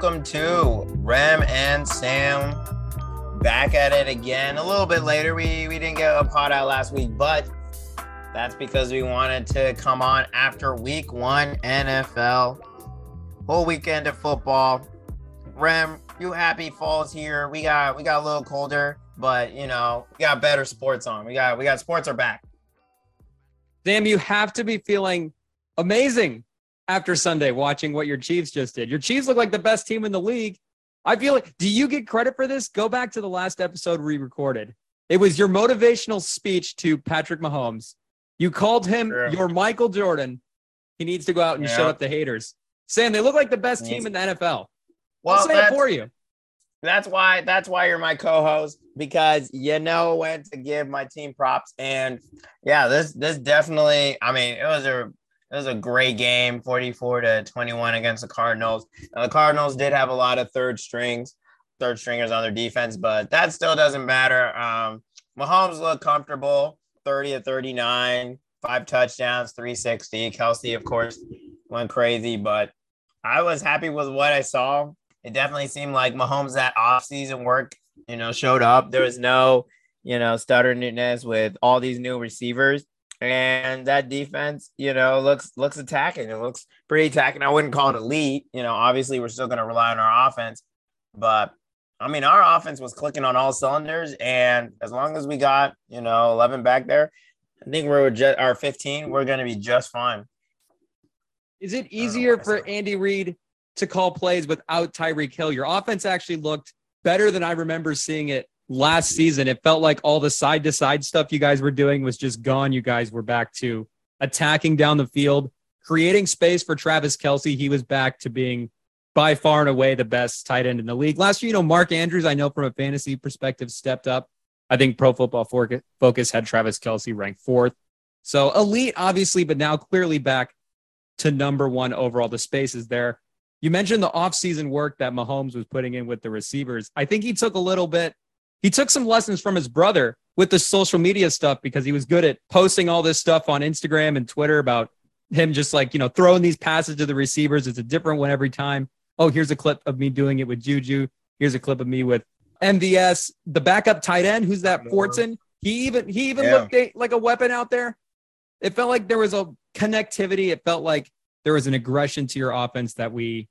welcome to Rem and Sam. Back at it again. A little bit later. We we didn't get a pot out last week, but that's because we wanted to come on after week one NFL. Whole weekend of football. Rem, you happy fall's here. We got we got a little colder, but you know, we got better sports on. We got we got sports are back. Sam, you have to be feeling amazing after Sunday watching what your Chiefs just did. Your Chiefs look like the best team in the league. I feel like, do you get credit for this? Go back to the last episode we recorded. It was your motivational speech to Patrick Mahomes. You called him sure. your Michael Jordan. He needs to go out and yeah. shut up the haters. Sam, they look like the best team in the NFL. Well, I'll say it for you. That's why that's why you're my co-host because you know when to give my team props and yeah this this definitely I mean it was a it was a great game 44 to 21 against the Cardinals. Now, the Cardinals did have a lot of third strings, third stringers on their defense, but that still doesn't matter. Um, Mahomes looked comfortable 30 to 39, five touchdowns, 360. Kelce, of course, went crazy, but I was happy with what I saw. It definitely seemed like Mahomes that offseason work, you know, showed up. There was no, you know, stutterness with all these new receivers. And that defense, you know, looks looks attacking. It looks pretty attacking. I wouldn't call it elite. You know, obviously we're still going to rely on our offense, but I mean, our offense was clicking on all cylinders, and as long as we got you know 11 back there, I think we're just our 15. We're going to be just fine. Is it easier for Andy Reid to call plays without Tyreek Hill? Your offense actually looked better than I remember seeing it last season, it felt like all the side to side stuff you guys were doing was just gone. You guys were back to attacking down the field, creating space for Travis Kelce. He was back to being by far and away the best tight end in the league. Last year, you know, Mark Andrews, I know from a fantasy perspective, stepped up. I think Pro Football Focus had Travis Kelce ranked fourth. So elite, obviously, but now clearly back to number one overall. The space is there. You mentioned the offseason work that Mahomes was putting in with the receivers. I think he took a little bit he took some lessons from his brother with the social media stuff because he was good at posting all this stuff on Instagram and Twitter about him just like, you know, throwing these passes to the receivers. It's a different one every time. Oh, here's a clip of me doing it with Juju. Here's a clip of me with MVS, the backup tight end. Who's that? Fortson. He even he even yeah. looked like a weapon out there. It felt like there was a connectivity. It felt like there was an aggression to your offense that we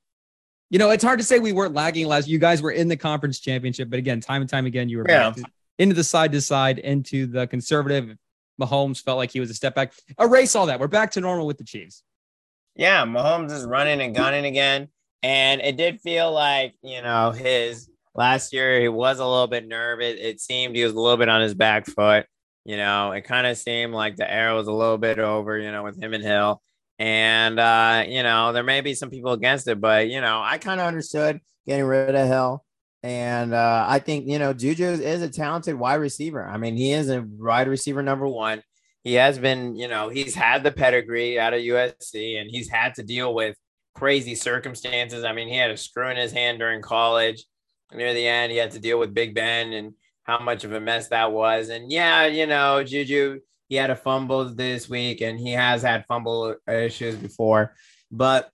you know, it's hard to say we weren't lagging last. You guys were in the conference championship, but again, time and time again, you were yeah. to, into the side to side, into the conservative. Mahomes felt like he was a step back. Erase all that. We're back to normal with the Chiefs. Yeah, Mahomes is running and gunning again. And it did feel like, you know, his last year, he was a little bit nervous. It seemed he was a little bit on his back foot. You know, it kind of seemed like the air was a little bit over, you know, with him and Hill. And uh, you know, there may be some people against it, but you know, I kind of understood getting rid of Hill. And uh, I think you know Juju is a talented wide receiver. I mean, he is a wide receiver number one. He has been, you know, he's had the pedigree out of USC, and he's had to deal with crazy circumstances. I mean, he had a screw in his hand during college. Near the end, he had to deal with Big Ben and how much of a mess that was. And yeah, you know, Juju he had a fumble this week, and he has had fumble issues before. But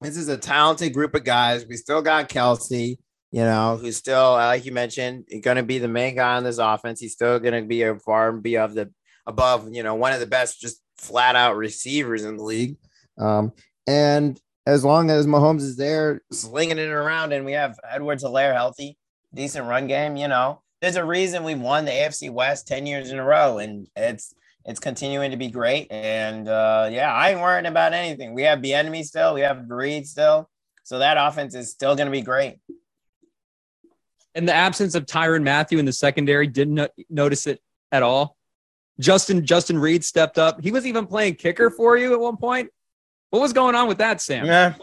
this is a talented group of guys. We still got Kelce, you know, who's still, like you mentioned, going to be the main guy on this offense. He's still going to be a far and be of the above, you know, one of the best, just flat out receivers in the league. Um, and as long as Mahomes is there, slinging it around, and we have Edwards Helaire healthy, decent run game, you know, there's a reason we've won the AFC West 10 years in a row. And it's it's continuing to be great. And uh, yeah, I ain't worrying about anything. We have the enemy still, we have Breed still. So that offense is still going to be great. In the absence of Tyrann Mathieu in the secondary, didn't no- notice it at all. Justin Justin Reid stepped up. He was even playing kicker for you at one point. What was going on with that, Sam? Yeah.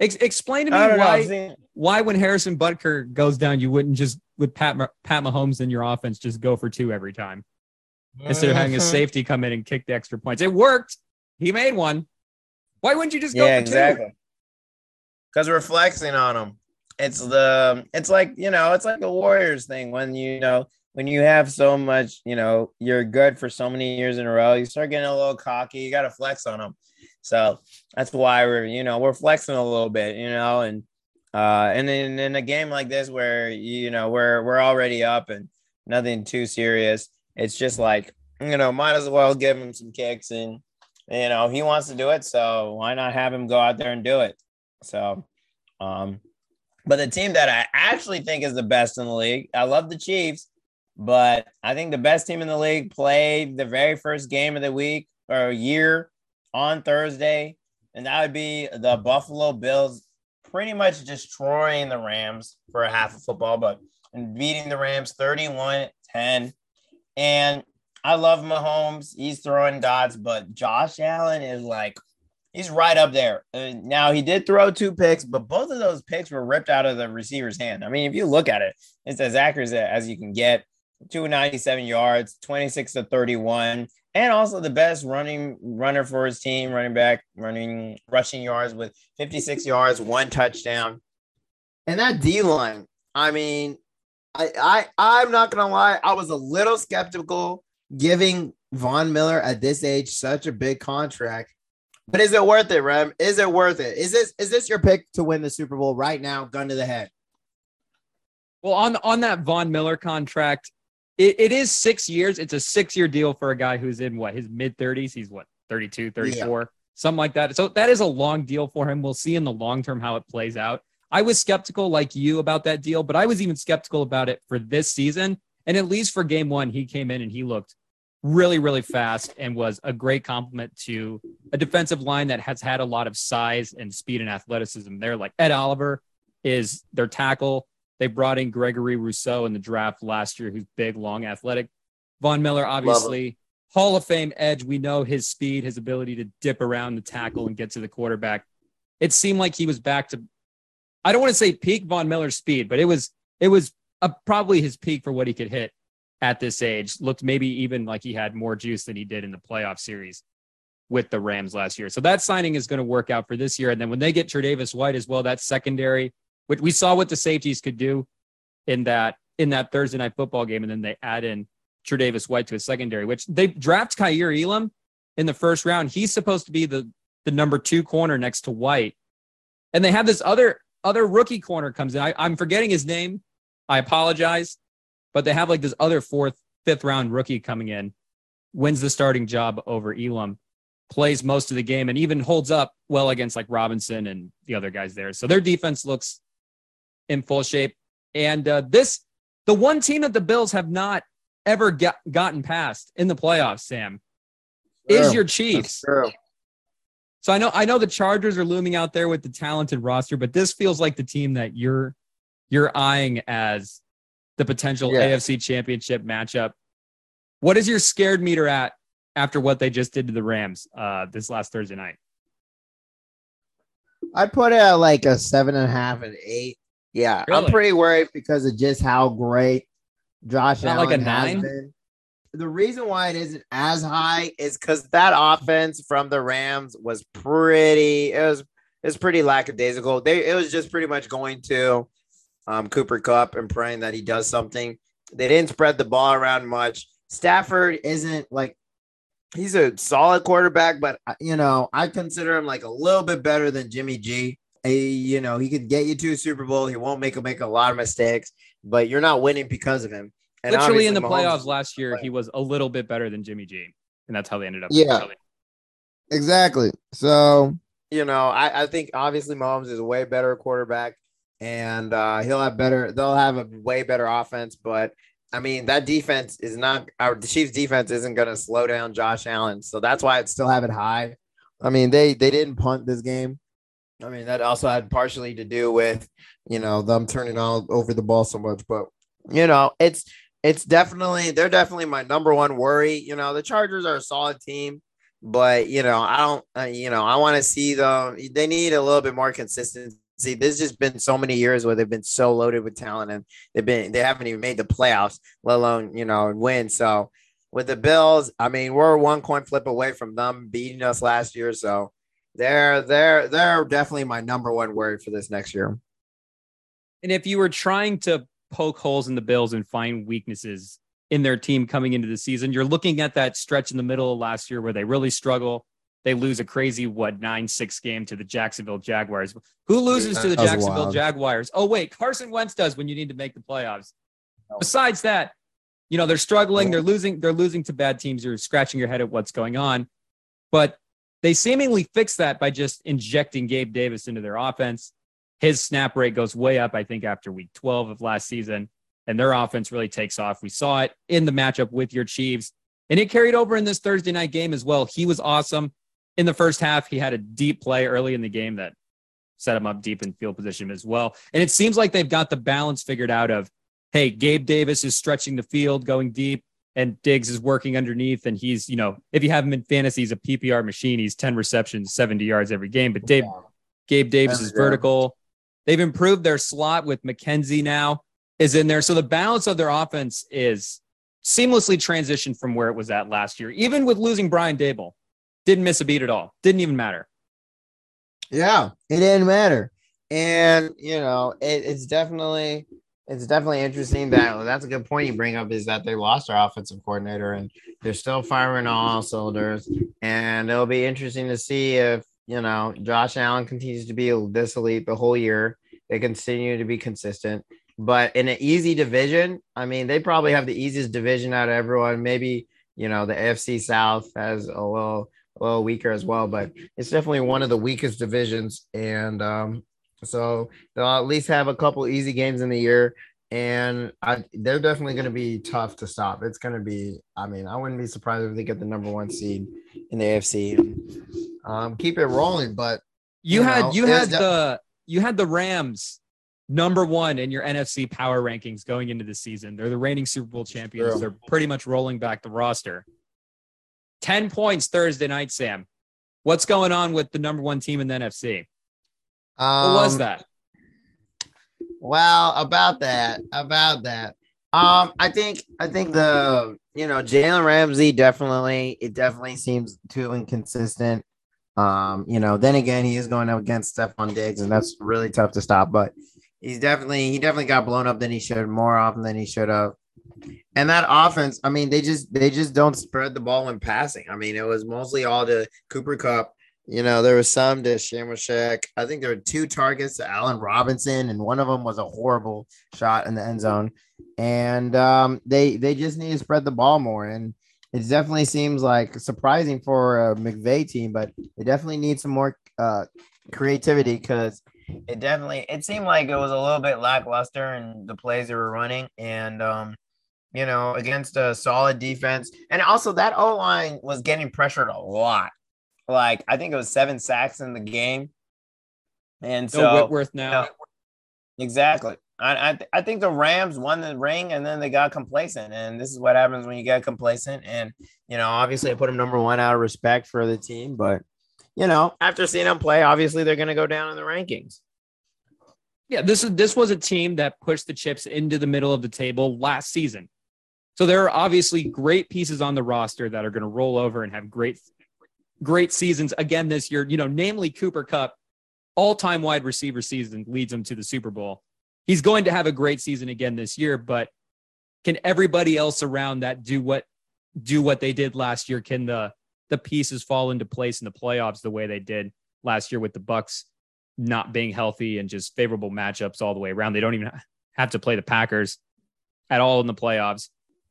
Ex- explain to me why why when Harrison Butker goes down, you wouldn't just with Pat Pat Mahomes in your offense just go for two every time instead of having a mm-hmm. safety come in and kick the extra points. It worked. He made one. Why wouldn't you just go? Yeah, exactly. Because we're flexing on them. It's the it's like you know it's like the Warriors thing when you know when you have so much you know you're good for so many years in a row you start getting a little cocky you got to flex on them so that's why we're you know we're flexing a little bit you know and Uh, and then in a game like this where you know we're we're already up and nothing too serious, it's just like you know might as well give him some kicks and you know he wants to do it, so why not have him go out there and do it? So, um, but the team that I actually think is the best in the league, I love the Chiefs, but I think the best team in the league played the very first game of the week or year on Thursday, and that would be the Buffalo Bills pretty much destroying the Rams for a half of football, but and beating the Rams 31 10. And I love Mahomes. He's throwing dots, but Josh Allen is like, he's right up there. Now, he did throw two picks, but both of those picks were ripped out of the receiver's hand. I mean, if you look at it, it's as accurate as you can get 297 yards, 26 to 31 and also the best running runner for his team, running back, running rushing yards with 56 yards, one touchdown. And that D line, I mean, I, I I'm not gonna lie, I was a little skeptical giving Von Miller at this age such a big contract. But is it worth it, Rem? Is it worth it? Is this is this your pick to win the Super Bowl right now? Gun to the head. Well, on on that Von Miller contract, it, it is six years. It's a six year deal for a guy who's in what his mid 30s. He's what 32, 34, yeah. something like that. So that is a long deal for him. We'll see in the long term how it plays out. I was skeptical like you about that deal, but I was even skeptical about it for this season. And at least for game one, he came in and he looked really, really fast and was a great compliment to a defensive line that has had a lot of size and speed and athleticism there. Like Ed Oliver is their tackle. They brought in Gregory Rousseau in the draft last year, who's big, long, athletic. Von Miller, obviously, Hall of Fame edge. We know his speed, his ability to dip around the tackle and get to the quarterback. It seemed like he was back to, I don't want to say peak Von Miller's speed, but it was it was a, probably his peak for what he could hit at this age. Looked maybe even like he had more juice than he did in the playoff series with the Rams last year. So that signing is going to work out for this year. And then when they get Tre'Davious White as well, that secondary which we saw what the safeties could do in that in that Thursday night football game, and then they add in Tre'Davious White to a secondary, which they draft Kaiir Elam in the first round. He's supposed to be the the number two corner next to White, and they have this other other rookie corner comes in. I, I'm forgetting his name. I apologize, but they have like this other fourth, fifth round rookie coming in, wins the starting job over Elam, plays most of the game, and even holds up well against like Robinson and the other guys there. So their defense looks in full shape. And uh, this, the one team that the Bills have not ever get, gotten past in the playoffs, Sam, is your Chiefs. So I know I know the Chargers are looming out there with the talented roster, but this feels like the team that you're you're eyeing as the potential yeah. AFC championship matchup. What is your scared meter at after what they just did to the Rams uh, this last Thursday night? I put it at like a seven and a half and eight. Yeah, really? I'm pretty worried because of just how great Josh Not Allen like a has nine? been. The reason why it isn't as high is because that offense from the Rams was pretty. It was it's pretty lackadaisical. They it was just pretty much going to um, Cooper Kupp and praying that he does something. They didn't spread the ball around much. Stafford isn't like he's a solid quarterback, but uh, you know I consider him like a little bit better than Jimmy G you know, he could get you to a Super Bowl. He won't make a make a lot of mistakes, but you're not winning because of him. And Literally in the Mahomes playoffs last year, he was a little bit better than Jimmy G, and that's how they ended up. Yeah, exactly. So you know, I, I think obviously Mahomes is a way better quarterback, and uh, he'll have better. They'll have a way better offense, but I mean that defense is not our the Chiefs' defense isn't going to slow down Josh Allen, so that's why I'd still have it high. I mean they they didn't punt this game. I mean, that also had partially to do with, you know, them turning all over the ball so much. But, you know, it's it's definitely they're definitely my number one worry. You know, the Chargers are a solid team, but you know, I don't, uh, you know, I want to see them. They need a little bit more consistency. There's just been so many years where they've been so loaded with talent, and they've been they haven't even made the playoffs, let alone you know win. So with the Bills, I mean, we're one coin flip away from them beating us last year. So they're they're they're definitely my number one worry for this next year. And if you were trying to poke holes in the Bills and find weaknesses in their team coming into the season, you're looking at that stretch in the middle of last year where they really struggle. they lose a crazy what nine six game to the Jacksonville Jaguars. Who loses to the Jacksonville wild. Jaguars? Oh wait, Carson Wentz does when you need to make the playoffs. Besides that, you know they're struggling. They're losing. They're losing to bad teams. You're scratching your head at what's going on, but they seemingly fix that by just injecting Gabe Davis into their offense. His snap rate goes way up. I think after week 12 of last season, and their offense really takes off. We saw it in the matchup with your Chiefs, and it carried over in this Thursday night game as well. He was awesome in the first half. He had a deep play early in the game that set him up deep in field position as well. And it seems like they've got the balance figured out of, hey, Gabe Davis is stretching the field, going deep, and Diggs is working underneath. And he's, you know, if you have him in fantasy, he's a PPR machine. He's 10 receptions, 70 yards every game. But Dave, Gabe Davis is vertical. They've improved their slot with McKenzie now is in there. So the balance of their offense is seamlessly transitioned from where it was at last year, even with losing Brian Daboll. Didn't miss a beat at all. Didn't even matter. Yeah, it didn't matter. And you know, it, it's definitely it's definitely interesting that that's a good point you bring up is that they lost their offensive coordinator and they're still firing all cylinders. And it'll be interesting to see if you know Josh Allen continues to be this elite the whole year. They continue to be consistent. But in an easy division, I mean, they probably have the easiest division out of everyone. Maybe you know the AFC South has a little a little weaker as well, but it's definitely one of the weakest divisions. And um, so they'll at least have a couple easy games in the year. And I, they're definitely going to be tough to stop. It's going to be, I mean, I wouldn't be surprised if they get the number one seed in the AFC and um, keep it rolling. But you, you had, know, you had the, you had the Rams number one in your NFC power rankings going into the season. They're the reigning Super Bowl champions. True. They're pretty much rolling back the roster. 10 points Thursday night, Sam. What's going on with the number one team in the NFC? Um, what was um, that? Well, about that, about that. Um, I think I think the you know Jalen Ramsey definitely it definitely seems too inconsistent. Um, you know, then again, he is going up against Stefon Diggs, and that's really tough to stop. But he's definitely he definitely got blown up than he should more often than he should have. And that offense, I mean, they just they just don't spread the ball in passing. I mean, it was mostly all to Cooper Kupp. You know, there was some to Shamushek. I think there were two targets to Allen Robinson, and one of them was a horrible shot in the end zone. And um, they they just need to spread the ball more. And it definitely seems like surprising for a McVay team, but they definitely need some more uh, creativity because it definitely it seemed like it was a little bit lackluster in the plays they were running. And um, you know, against a solid defense. And also that O line was getting pressured a lot. Like I think it was seven sacks in the game. And so no Whitworth now. You know, exactly. I, I, I think the Rams won the ring and then they got complacent. And this is what happens when you get complacent. And, you know, obviously I put them number one out of respect for the team. But, you know, after seeing them play, obviously they're going to go down in the rankings. Yeah, this is this was a team that pushed the chips into the middle of the table last season. So there are obviously great pieces on the roster that are going to roll over and have great, great seasons again this year. You know, namely Cooper Kupp, all-time wide receiver season leads him to the Super Bowl. He's going to have a great season again this year, but can everybody else around that do what do what they did last year? Can the the pieces fall into place in the playoffs the way they did last year with the Bucks not being healthy and just favorable matchups all the way around? They don't even have to play the Packers at all in the playoffs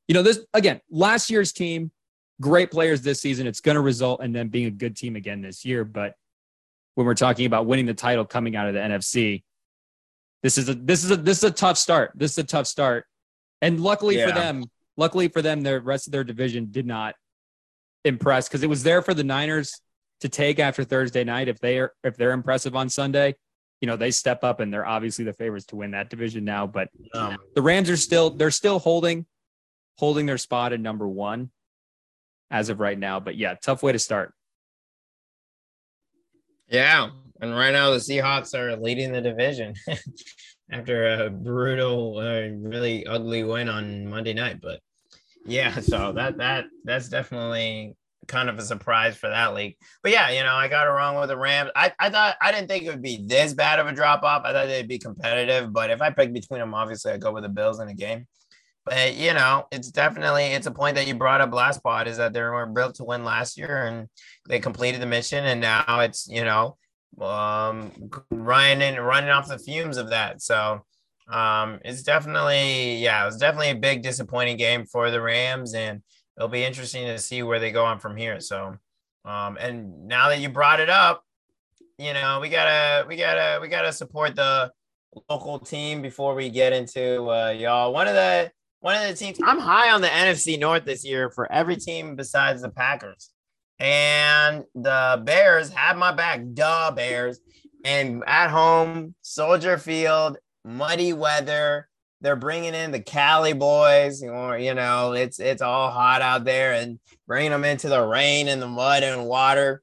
you know, this again, last year's team, great players this season. It's going to result in them being a good team again this year. But when we're talking about winning the title coming out of the NFC, this is a this is a this is a tough start. This is a tough start. And luckily yeah. for them, luckily for them, the rest of their division did not impress because it was there for the Niners to take after Thursday night. If they are if they're impressive on Sunday, you know they step up and they're obviously the favorites to win that division now. But um, the Rams are still they're still holding holding their spot at number one as of right now. But yeah, tough way to start. Yeah. And right now, the Seahawks are leading the division after a brutal, uh, really ugly win on Monday night. But yeah, so that that that's definitely kind of a surprise for that league. But yeah, you know, I got it wrong with the Rams. I, I thought I didn't think it would be this bad of a drop off. I thought they'd be competitive, but if I pick between them, obviously I go with the Bills in a game. But you know, it's definitely it's a point that you brought up last pod is that they were built to win last year and they completed the mission, and now it's you know um running running off the fumes of that. So um it's definitely yeah, it was definitely a big disappointing game for the Rams, and it'll be interesting to see where they go on from here. So um and now that you brought it up, you know we gotta we gotta we gotta support the local team before we get into uh, y'all. One of the one of the teams I'm high on the NFC North this year for every team besides the Packers. And the Bears have my back, duh Bears. And at home, Soldier Field, muddy weather. They're bringing in the Cali boys, or you know, it's it's all hot out there, and bringing them into the rain and the mud and water,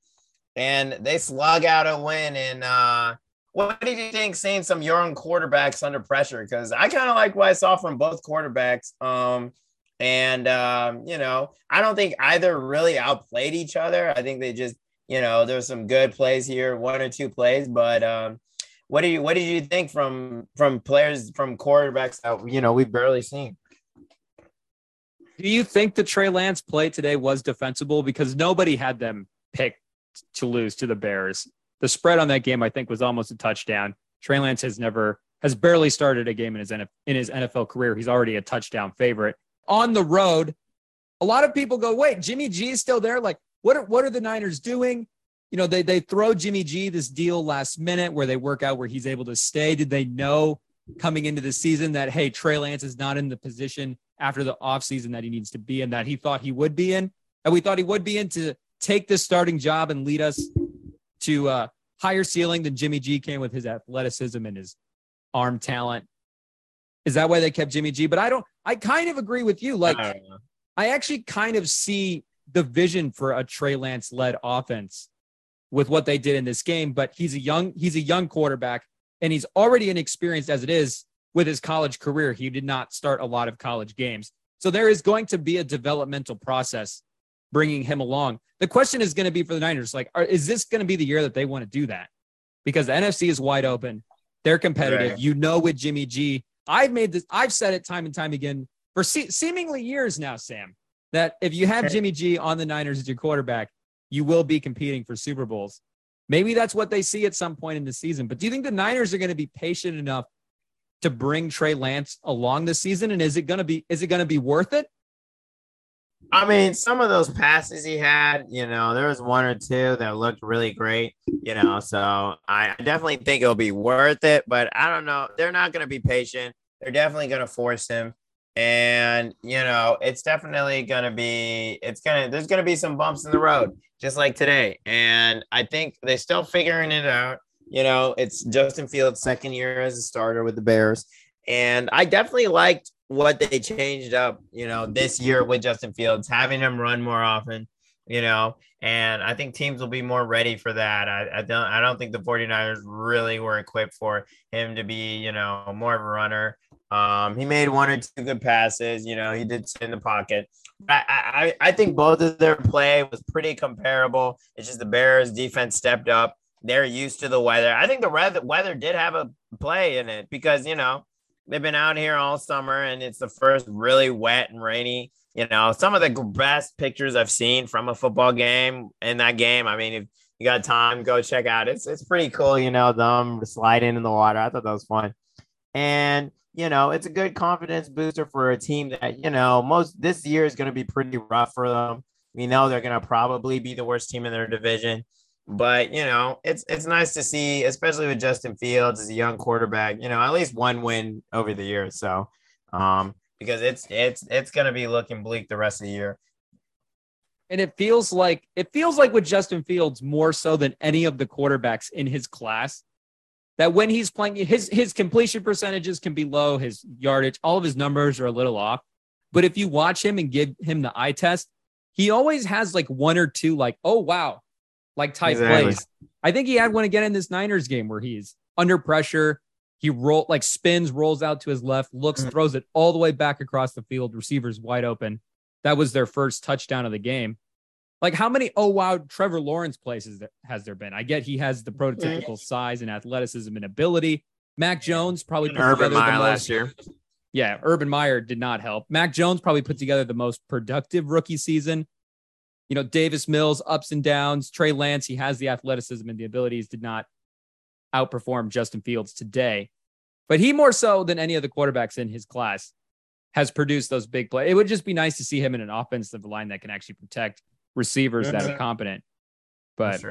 and they slug out a win. And uh, what did you think seeing some young quarterbacks under pressure? Because I kind of like what I saw from both quarterbacks. Um, and um, you know, I don't think either really outplayed each other. I think they just, you know, there's some good plays here, one or two plays. But um, what do you what did you think from from players from quarterbacks that you know we've barely seen? Do you think the Trey Lance play today was defensible because nobody had them picked to lose to the Bears? The spread on that game, I think, was almost a touchdown. Trey Lance has never has barely started a game in his in his NFL career. He's already a touchdown favorite on the road. A lot of people go, "Wait, Jimmy G is still there." Like, what are what are the Niners doing? You know, they they throw Jimmy G this deal last minute where they work out where he's able to stay. Did they know coming into the season that hey, Trey Lance is not in the position after the offseason that he needs to be in, that he thought he would be in, and we thought he would be in to take this starting job and lead us to uh, higher ceiling than Jimmy G came with his athleticism and his arm talent. Is that why they kept Jimmy G? But I don't. I kind of agree with you. Like, I, I actually kind of see the vision for a Trey Lance led offense with what they did in this game. But he's a young he's a young quarterback, and he's already inexperienced as it is with his college career. He did not start a lot of college games, so there is going to be a developmental process bringing him along. The question is going to be for the Niners, like, are, is this going to be the year that they want to do that? Because the NFC is wide open. They're competitive. You know, with Jimmy G, I've made this, I've said it time and time again for se- seemingly years now, Sam, that if you have Jimmy G on the Niners as your quarterback, you will be competing for Super Bowls. Maybe that's what they see at some point in the season. But do you think the Niners are going to be patient enough to bring Trey Lance along the season? And is it going to be is it going to be worth it? I mean, some of those passes he had, you know, there was one or two that looked really great, you know. So I definitely think it'll be worth it, but I don't know. They're not going to be patient. They're definitely going to force him. And, you know, it's definitely going to be, it's going to, there's going to be some bumps in the road, just like today. And I think they're still figuring it out. You know, it's Justin Fields' second year as a starter with the Bears. And I definitely liked what they changed up, you know, this year with Justin Fields, having him run more often, you know, and I think teams will be more ready for that. I, I don't I don't think the 49ers really were equipped for him to be, you know, more of a runner. Um, he made one or two good passes, you know, he did in the pocket. I, I, I think both of their play was pretty comparable. It's just the Bears defense stepped up. They're used to the weather. I think the weather weather did have a play in it because, you know, they've been out here all summer and it's the first really wet and rainy. You know, some of the best pictures I've seen from a football game in that game. I mean, if you got time, go check out. It's it's pretty cool, you know, them sliding in the water. I thought that was fun. And you know, it's a good confidence booster for a team that, you know, most this year is going to be pretty rough for them. We know they're going to probably be the worst team in their division. But you know, it's it's nice to see, especially with Justin Fields as a young quarterback. You know, at least one win over the year. So, um, because it's it's it's gonna be looking bleak the rest of the year. And it feels like it feels like with Justin Fields more so than any of the quarterbacks in his class. That when he's playing, his his completion percentages can be low, his yardage, all of his numbers are a little off. But if you watch him and give him the eye test, he always has like one or two, like, oh wow, like type exactly. plays. I think he had one again in this Niners game where he's under pressure. He roll like spins, rolls out to his left, looks, mm-hmm. throws it all the way back across the field. Receivers wide open. That was their first touchdown of the game. Like how many oh wow Trevor Lawrence places has there been? I get he has the prototypical size and athleticism and ability. Mac Jones probably put Urban Meyer last year. Yeah, Urban Meyer did not help. Mac Jones probably put together the most productive rookie season. You know, Davis Mills, ups and downs. Trey Lance, he has the athleticism and the abilities, did not outperform Justin Fields today. But he more so than any of the quarterbacks in his class has produced those big plays. It would just be nice to see him in an offensive line that can actually protect receivers mm-hmm. that are competent. But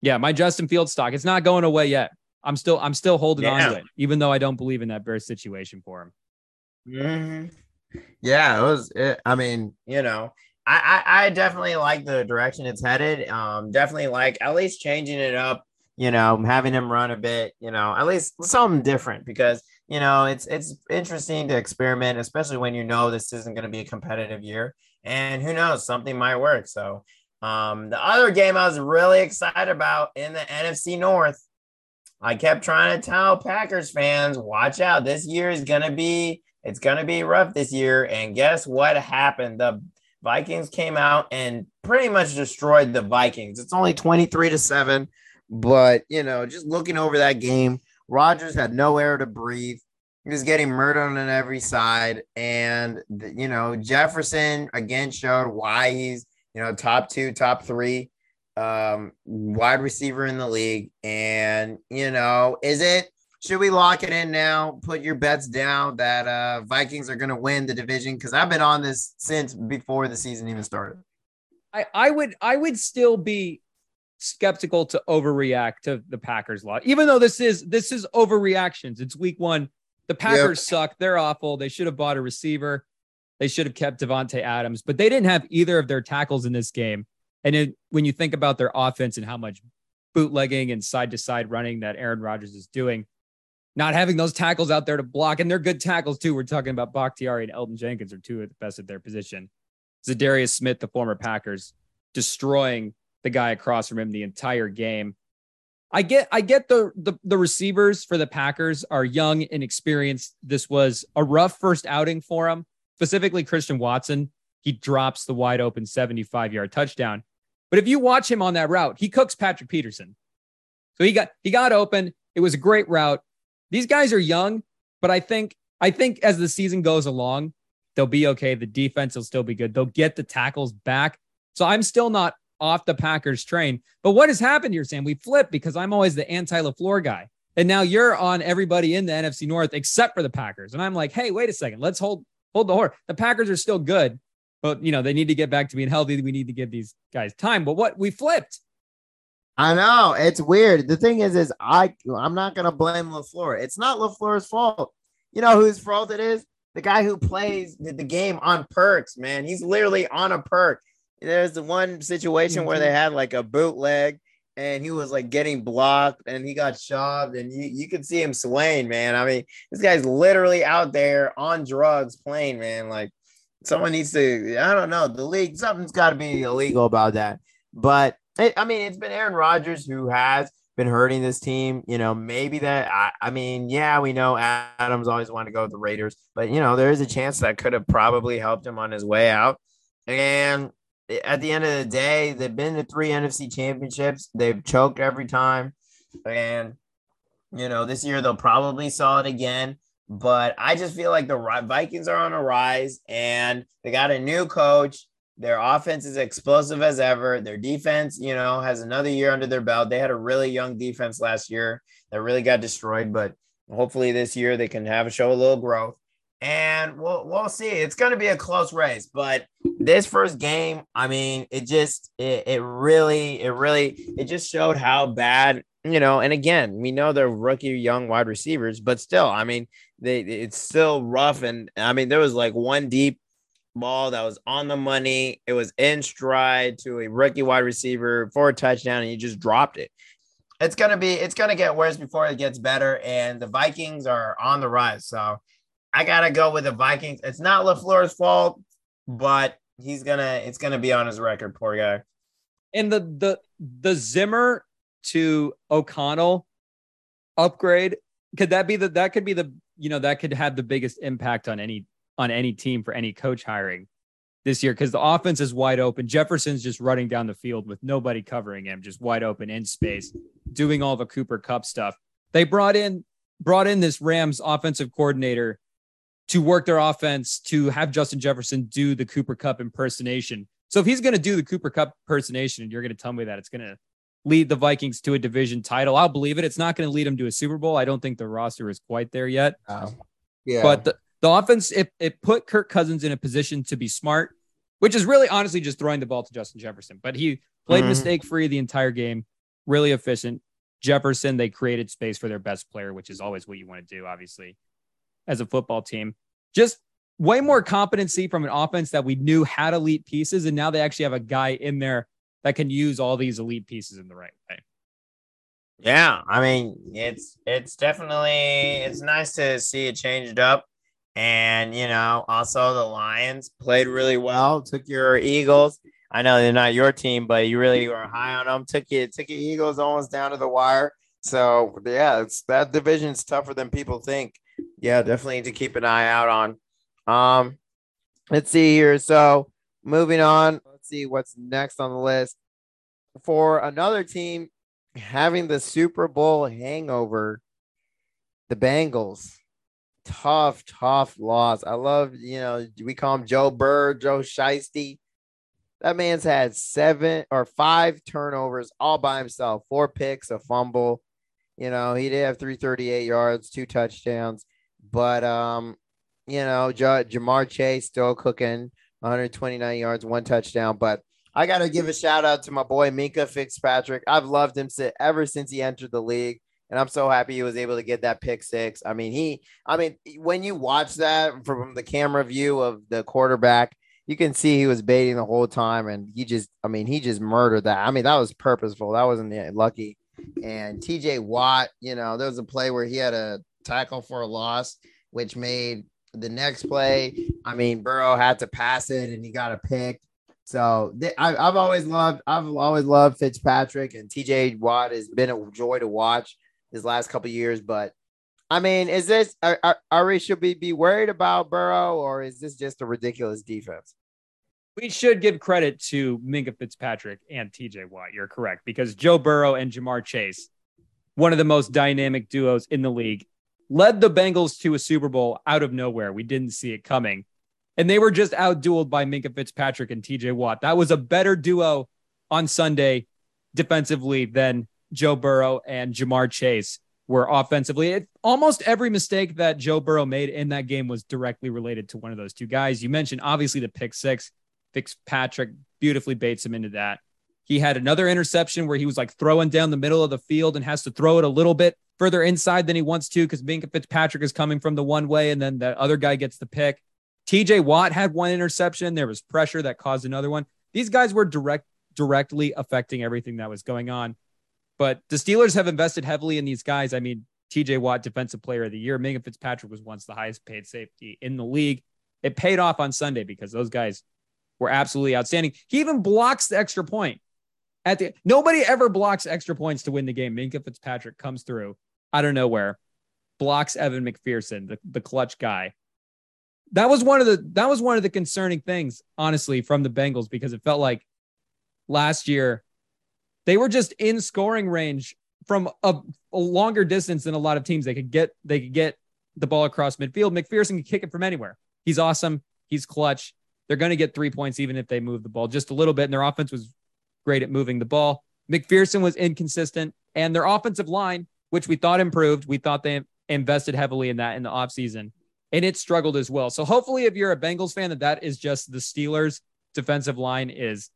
yeah, my Justin Fields stock, it's not going away yet. I'm still I'm still holding yeah. on to it, even though I don't believe in that Bears situation for him. Mm-hmm. Yeah, it was. It, I mean, you know, I, I, I definitely like the direction it's headed. Um, definitely like at least changing it up. You know, having him run a bit. You know, at least something different because you know it's it's interesting to experiment, especially when you know this isn't going to be a competitive year, and who knows, something might work. So, um, the other game I was really excited about in the NFC North I kept trying to tell Packers fans, watch out. This year is going to be it's going to be rough this year and guess what happened? The Vikings came out and pretty much destroyed the Vikings. It's only 23 to 7, but you know, just looking over that game, Rodgers had no air to breathe. He was getting murdered on every side and you know, Jefferson again showed why he's, you know, top 2, top 3 um, wide receiver in the league. And, you know, is it, should we lock it in now? Put your bets down that uh, Vikings are going to win the division? Because I've been on this since before the season even started. I, I would I would still be skeptical to overreact to the Packers lot, even though this is this is overreactions. It's week one. The Packers yep. suck. They're awful. They should have bought a receiver. They should have kept Davante Adams, but they didn't have either of their tackles in this game. And it, when you think about their offense and how much bootlegging and side to side running that Aaron Rodgers is doing, not having those tackles out there to block, and they're good tackles too. We're talking about Bakhtiari and Elgton Jenkins are two of the best at their position. Za'Darius Smith, the former Packers, destroying the guy across from him the entire game. I get I get the, the the receivers for the Packers are young and experienced. This was a rough first outing for him, specifically Christian Watson. He drops the wide open 75 yard touchdown. But if you watch him on that route, he cooks Patrick Peterson. So he got he got open. It was a great route. These guys are young, but I think I think as the season goes along, they'll be okay. The defense will still be good. They'll get the tackles back. So I'm still not off the Packers train. But what has happened here, Sam? We flipped because I'm always the anti LaFleur guy. And now you're on everybody in the NFC North except for the Packers. And I'm like, hey, wait a second. Let's hold hold the horse. The Packers are still good but you know they need to get back to being healthy. We need to give these guys time. But what we flipped. I know it's weird. The thing is, is I I'm not gonna blame Lafleur. It's not Lafleur's fault. You know whose fault it is? The guy who plays the, game on perks, man. He's literally on a perk. There's the one situation where they mm-hmm. had like a bootleg and he was like getting blocked and he got shoved and you, you could see him swaying, man. I mean, this guy's literally out there on drugs playing, man. Like someone needs to. I don't know. The league, something's got to be illegal about that. But it, I mean, it's been Aaron Rodgers who has been hurting this team. You know, maybe that. I, I mean, yeah, we know Adams always wanted to go with the Raiders, but you know, there is a chance that could have probably helped him on his way out. And at the end of the day, they've been to three NFC championships. They've choked every time, and you know, this year they'll probably saw it again. But I just feel like the Vikings are on a rise and they got a new coach. Their offense is explosive as ever. Their defense, you know, has another year under their belt. They had a really young defense last year that really got destroyed, but hopefully this year they can have a show a little growth. And we'll we'll see. It's going to be a close race, but this first game, I mean, it just it, it really it really it just showed how bad you know. And again, we know they're rookie young wide receivers, but still, I mean, they it's still rough. And I mean, there was like one deep ball that was on the money. It was in stride to a rookie wide receiver for a touchdown, and he just dropped it. It's gonna be it's gonna get worse before it gets better. And the Vikings are on the rise. So I gotta go with the Vikings. It's not LaFleur's fault, but he's gonna it's gonna be on his record, poor guy. And the the the Zimmer to O'Connell upgrade could that be the that could be the you know that could have the biggest impact on any on any team for any coach hiring this year because the offense is wide open. Jefferson's just running down the field with nobody covering him, just wide open in space, doing all the Cooper Kupp stuff. They brought in brought in this Rams offensive coordinator to work their offense to have Justin Jefferson do the Cooper Kupp impersonation. So if he's going to do the Cooper Kupp impersonation and you're going to tell me that it's going to lead the Vikings to a division title, I'll believe it. It's not going to lead them to a Super Bowl. I don't think the roster is quite there yet. Oh. Yeah. But the, the offense, it, it put Kirk Cousins in a position to be smart, which is really honestly just throwing the ball to Justin Jefferson. But he played mm-hmm. mistake free the entire game, really efficient. Jefferson, they created space for their best player, which is always what you want to do, obviously, as a football team. Just way more competency from an offense that we knew had elite pieces. And now they actually have a guy in there that can use all these elite pieces in the right way. Yeah, I mean, it's it's definitely it's nice to see it changed up. And you know, also the Lions played really well, took your Eagles. I know they're not your team, but you really were high on them. Took you took your Eagles almost down to the wire. So yeah, it's that division's tougher than people think. Yeah, definitely to keep an eye out on. Um, let's see here. So moving on, let's see what's next on the list. For another team having the Super Bowl hangover, the Bengals. Tough, tough loss. I love, you know, we call him Joe Burr, Joe Shiesty. That man's had seven or five turnovers all by himself, four picks, a fumble. You know, he did have 338 yards, two touchdowns, but um, you know, J- Ja'Marr Chase still cooking 129 yards, one touchdown. But I got to give a shout out to my boy Minkah Fitzpatrick. I've loved him ever since he entered the league. And I'm so happy he was able to get that pick six. I mean, he, I mean, when you watch that from the camera view of the quarterback, you can see he was baiting the whole time. And he just, I mean, he just murdered that. I mean, that was purposeful. That wasn't lucky. And TJ Watt, you know, there was a play where he had a tackle for a loss, which made the next play, I mean, Burrow had to pass it and he got a pick. So I, have always loved, I've always loved Fitzpatrick and TJ Watt has been a joy to watch his last couple years. But I mean, is this are, are, are we should we be worried about Burrow or is this just a ridiculous defense? We should give credit to Minkah Fitzpatrick and TJ Watt. You're correct because Joe Burrow and Ja'Marr Chase, one of the most dynamic duos in the league, led the Bengals to a Super Bowl out of nowhere. We didn't see it coming. And they were just outdueled by Minkah Fitzpatrick and TJ Watt. That was a better duo on Sunday defensively than Joe Burrow and Ja'Marr Chase were offensively. It, almost every mistake that Joe Burrow made in that game was directly related to one of those two guys. You mentioned obviously the pick six. Fitzpatrick beautifully baits him into that. He had another interception where he was like throwing down the middle of the field and has to throw it a little bit further inside than he wants to because Minkah Fitzpatrick is coming from the one way and then the other guy gets the pick. TJ Watt had one interception. There was pressure that caused another one. These guys were direct directly affecting everything that was going on. But the Steelers have invested heavily in these guys. I mean, TJ Watt, defensive player of the year. Minkah Fitzpatrick was once the highest paid safety in the league. It paid off on Sunday because those guys were absolutely outstanding. He even blocks the extra point. At the nobody ever blocks extra points to win the game. Minkah Fitzpatrick comes through out of nowhere, blocks Evan McPherson, the, the clutch guy. That was one of the that was one of the concerning things, honestly, from the Bengals because it felt like last year they were just in scoring range from a, a longer distance than a lot of teams. They could get they could get the ball across midfield. McPherson can kick it from anywhere. He's awesome. He's clutch. They're going to get three points even if they move the ball just a little bit. And their offense was great at moving the ball. McPherson was inconsistent, and their offensive line which we thought improved. We thought they invested heavily in that in the offseason, and it struggled as well. So hopefully, if you're a Bengals fan, that that is just the Steelers' defensive line is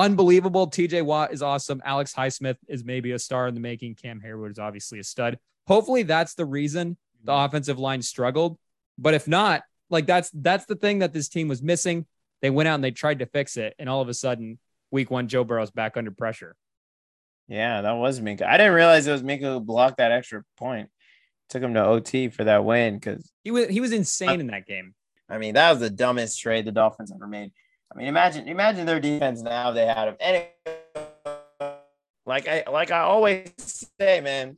unbelievable. TJ Watt is awesome. Alex Highsmith is maybe a star in the making. Cam Heyward is obviously a stud. Hopefully, that's the reason the mm-hmm. offensive line struggled. But if not, like that's that's the thing that this team was missing. They went out and they tried to fix it, and all of a sudden, week one, Joe Burrow's back under pressure. Yeah, that was Minkah. I didn't realize it was Minkah who blocked that extra point. Took him to OT for that win because he was he was insane in that game. I mean, that was the dumbest trade the Dolphins ever made. I mean, imagine imagine their defense now they had. And like I like I always say, man,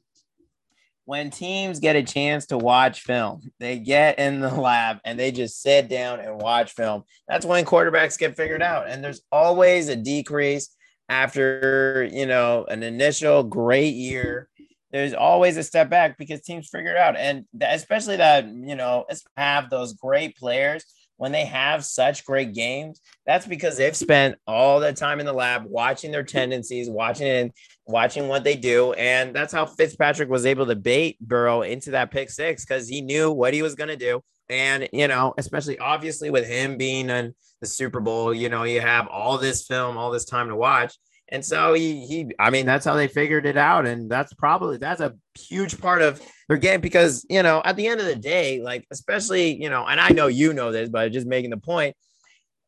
when teams get a chance to watch film, they get in the lab and they just sit down and watch film. That's when quarterbacks get figured out. And there's always a decrease after you know an initial great year there's always a step back because teams figure it out. And especially that, you know, have those great players when they have such great games, that's because they've spent all that time in the lab watching their tendencies, watching it, watching what they do. And that's how Fitzpatrick was able to bait Burrow into that pick six because he knew what he was going to do. And, you know, especially obviously with him being in the Super Bowl, you know, you have all this film, all this time to watch. And so he, he, I mean, that's how they figured it out. And that's probably, that's a huge part of their game because, you know, at the end of the day, like, especially, you know, and I know you know this, but just making the point,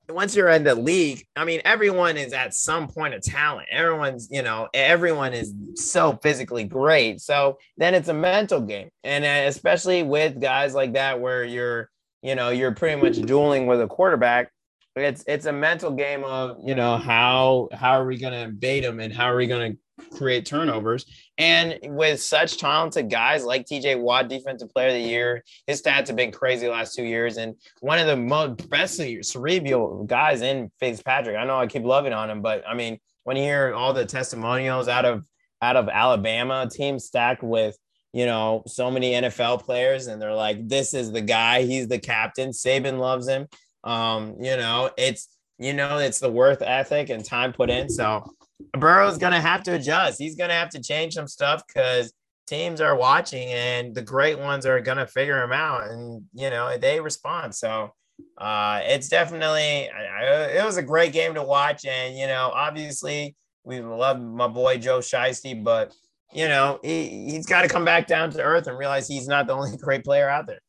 once you're in the league, I mean, everyone is at some point of talent. Everyone's, you know, everyone is so physically great. So then it's a mental game. And uh, especially with guys like that, where you're, you know, you're pretty much dueling with a quarterback it's it's a mental game of you know how how are we going to bait them and how are we going to create turnovers? And with such talented guys like TJ Watt defensive player of the year his stats have been crazy last two years and one of the most best cerebral guys in Fitzpatrick. I know I keep loving on him but I mean when you hear all the testimonials out of out of Alabama team stacked with you know so many NFL players and they're like this is the guy. He's the captain. Saban loves him um, you know, it's you know, it's the worth ethic and time put in. So Burrow's gonna have to adjust. He's gonna have to change some stuff because teams are watching and the great ones are gonna figure him out and you know they respond. So uh, it's definitely it was a great game to watch and you know obviously we love my boy Joe Shiesty, but you know he, he's got to come back down to earth and realize he's not the only great player out there.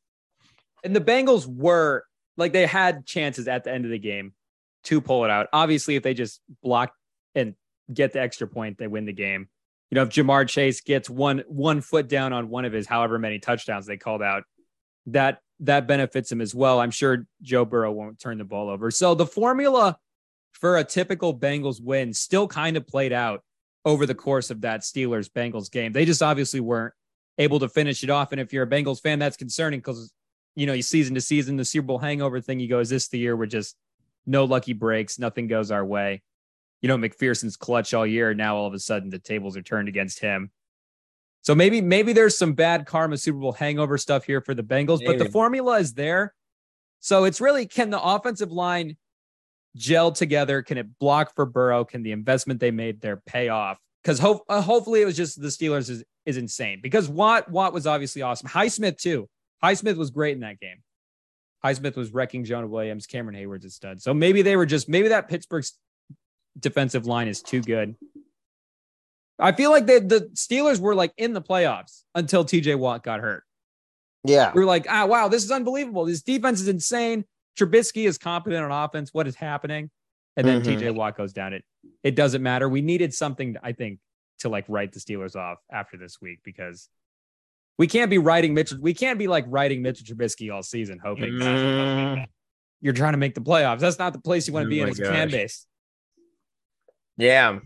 And the Bengals were like they had chances at the end of the game to pull it out. Obviously, if they just block and get the extra point, they win the game. You know, if Ja'Marr Chase gets one one foot down on one of his however many touchdowns they called out, that that benefits him as well. I'm sure Joe Burrow won't turn the ball over. So the formula for a typical Bengals win still kind of played out over the course of that Steelers Bengals game. They just obviously weren't able to finish it off. And if you're a Bengals fan, that's concerning because you know, you season to season, the Super Bowl hangover thing, you go, is this the year where just no lucky breaks, nothing goes our way? You know, McPherson's clutch all year. Now all of a sudden the tables are turned against him. So maybe, maybe there's some bad karma Super Bowl hangover stuff here for the Bengals, maybe. but the formula is there. So it's really can the offensive line gel together? Can it block for Burrow? Can the investment they made there pay off? Because ho- uh, hopefully it was just the Steelers is, is insane because Watt Watt was obviously awesome. Highsmith too. Highsmith was great in that game. Highsmith was wrecking Jonah Williams. Cameron Heyward's a stud. So maybe they were just maybe that Pittsburgh's defensive line is too good. I feel like they, the Steelers were like in the playoffs until TJ Watt got hurt. Yeah. We are like, ah, wow, this is unbelievable. This defense is insane. Trubisky is competent on offense. What is happening? And then mm-hmm. TJ Watt goes down. It it doesn't matter. We needed something, I think, to like write the Steelers off after this week because we can't be writing Mitchell. We can't be like writing Mitchell Trubisky all season, hoping mm. you're trying to make the playoffs. That's not the place you want to oh be in as a fan base. Yeah,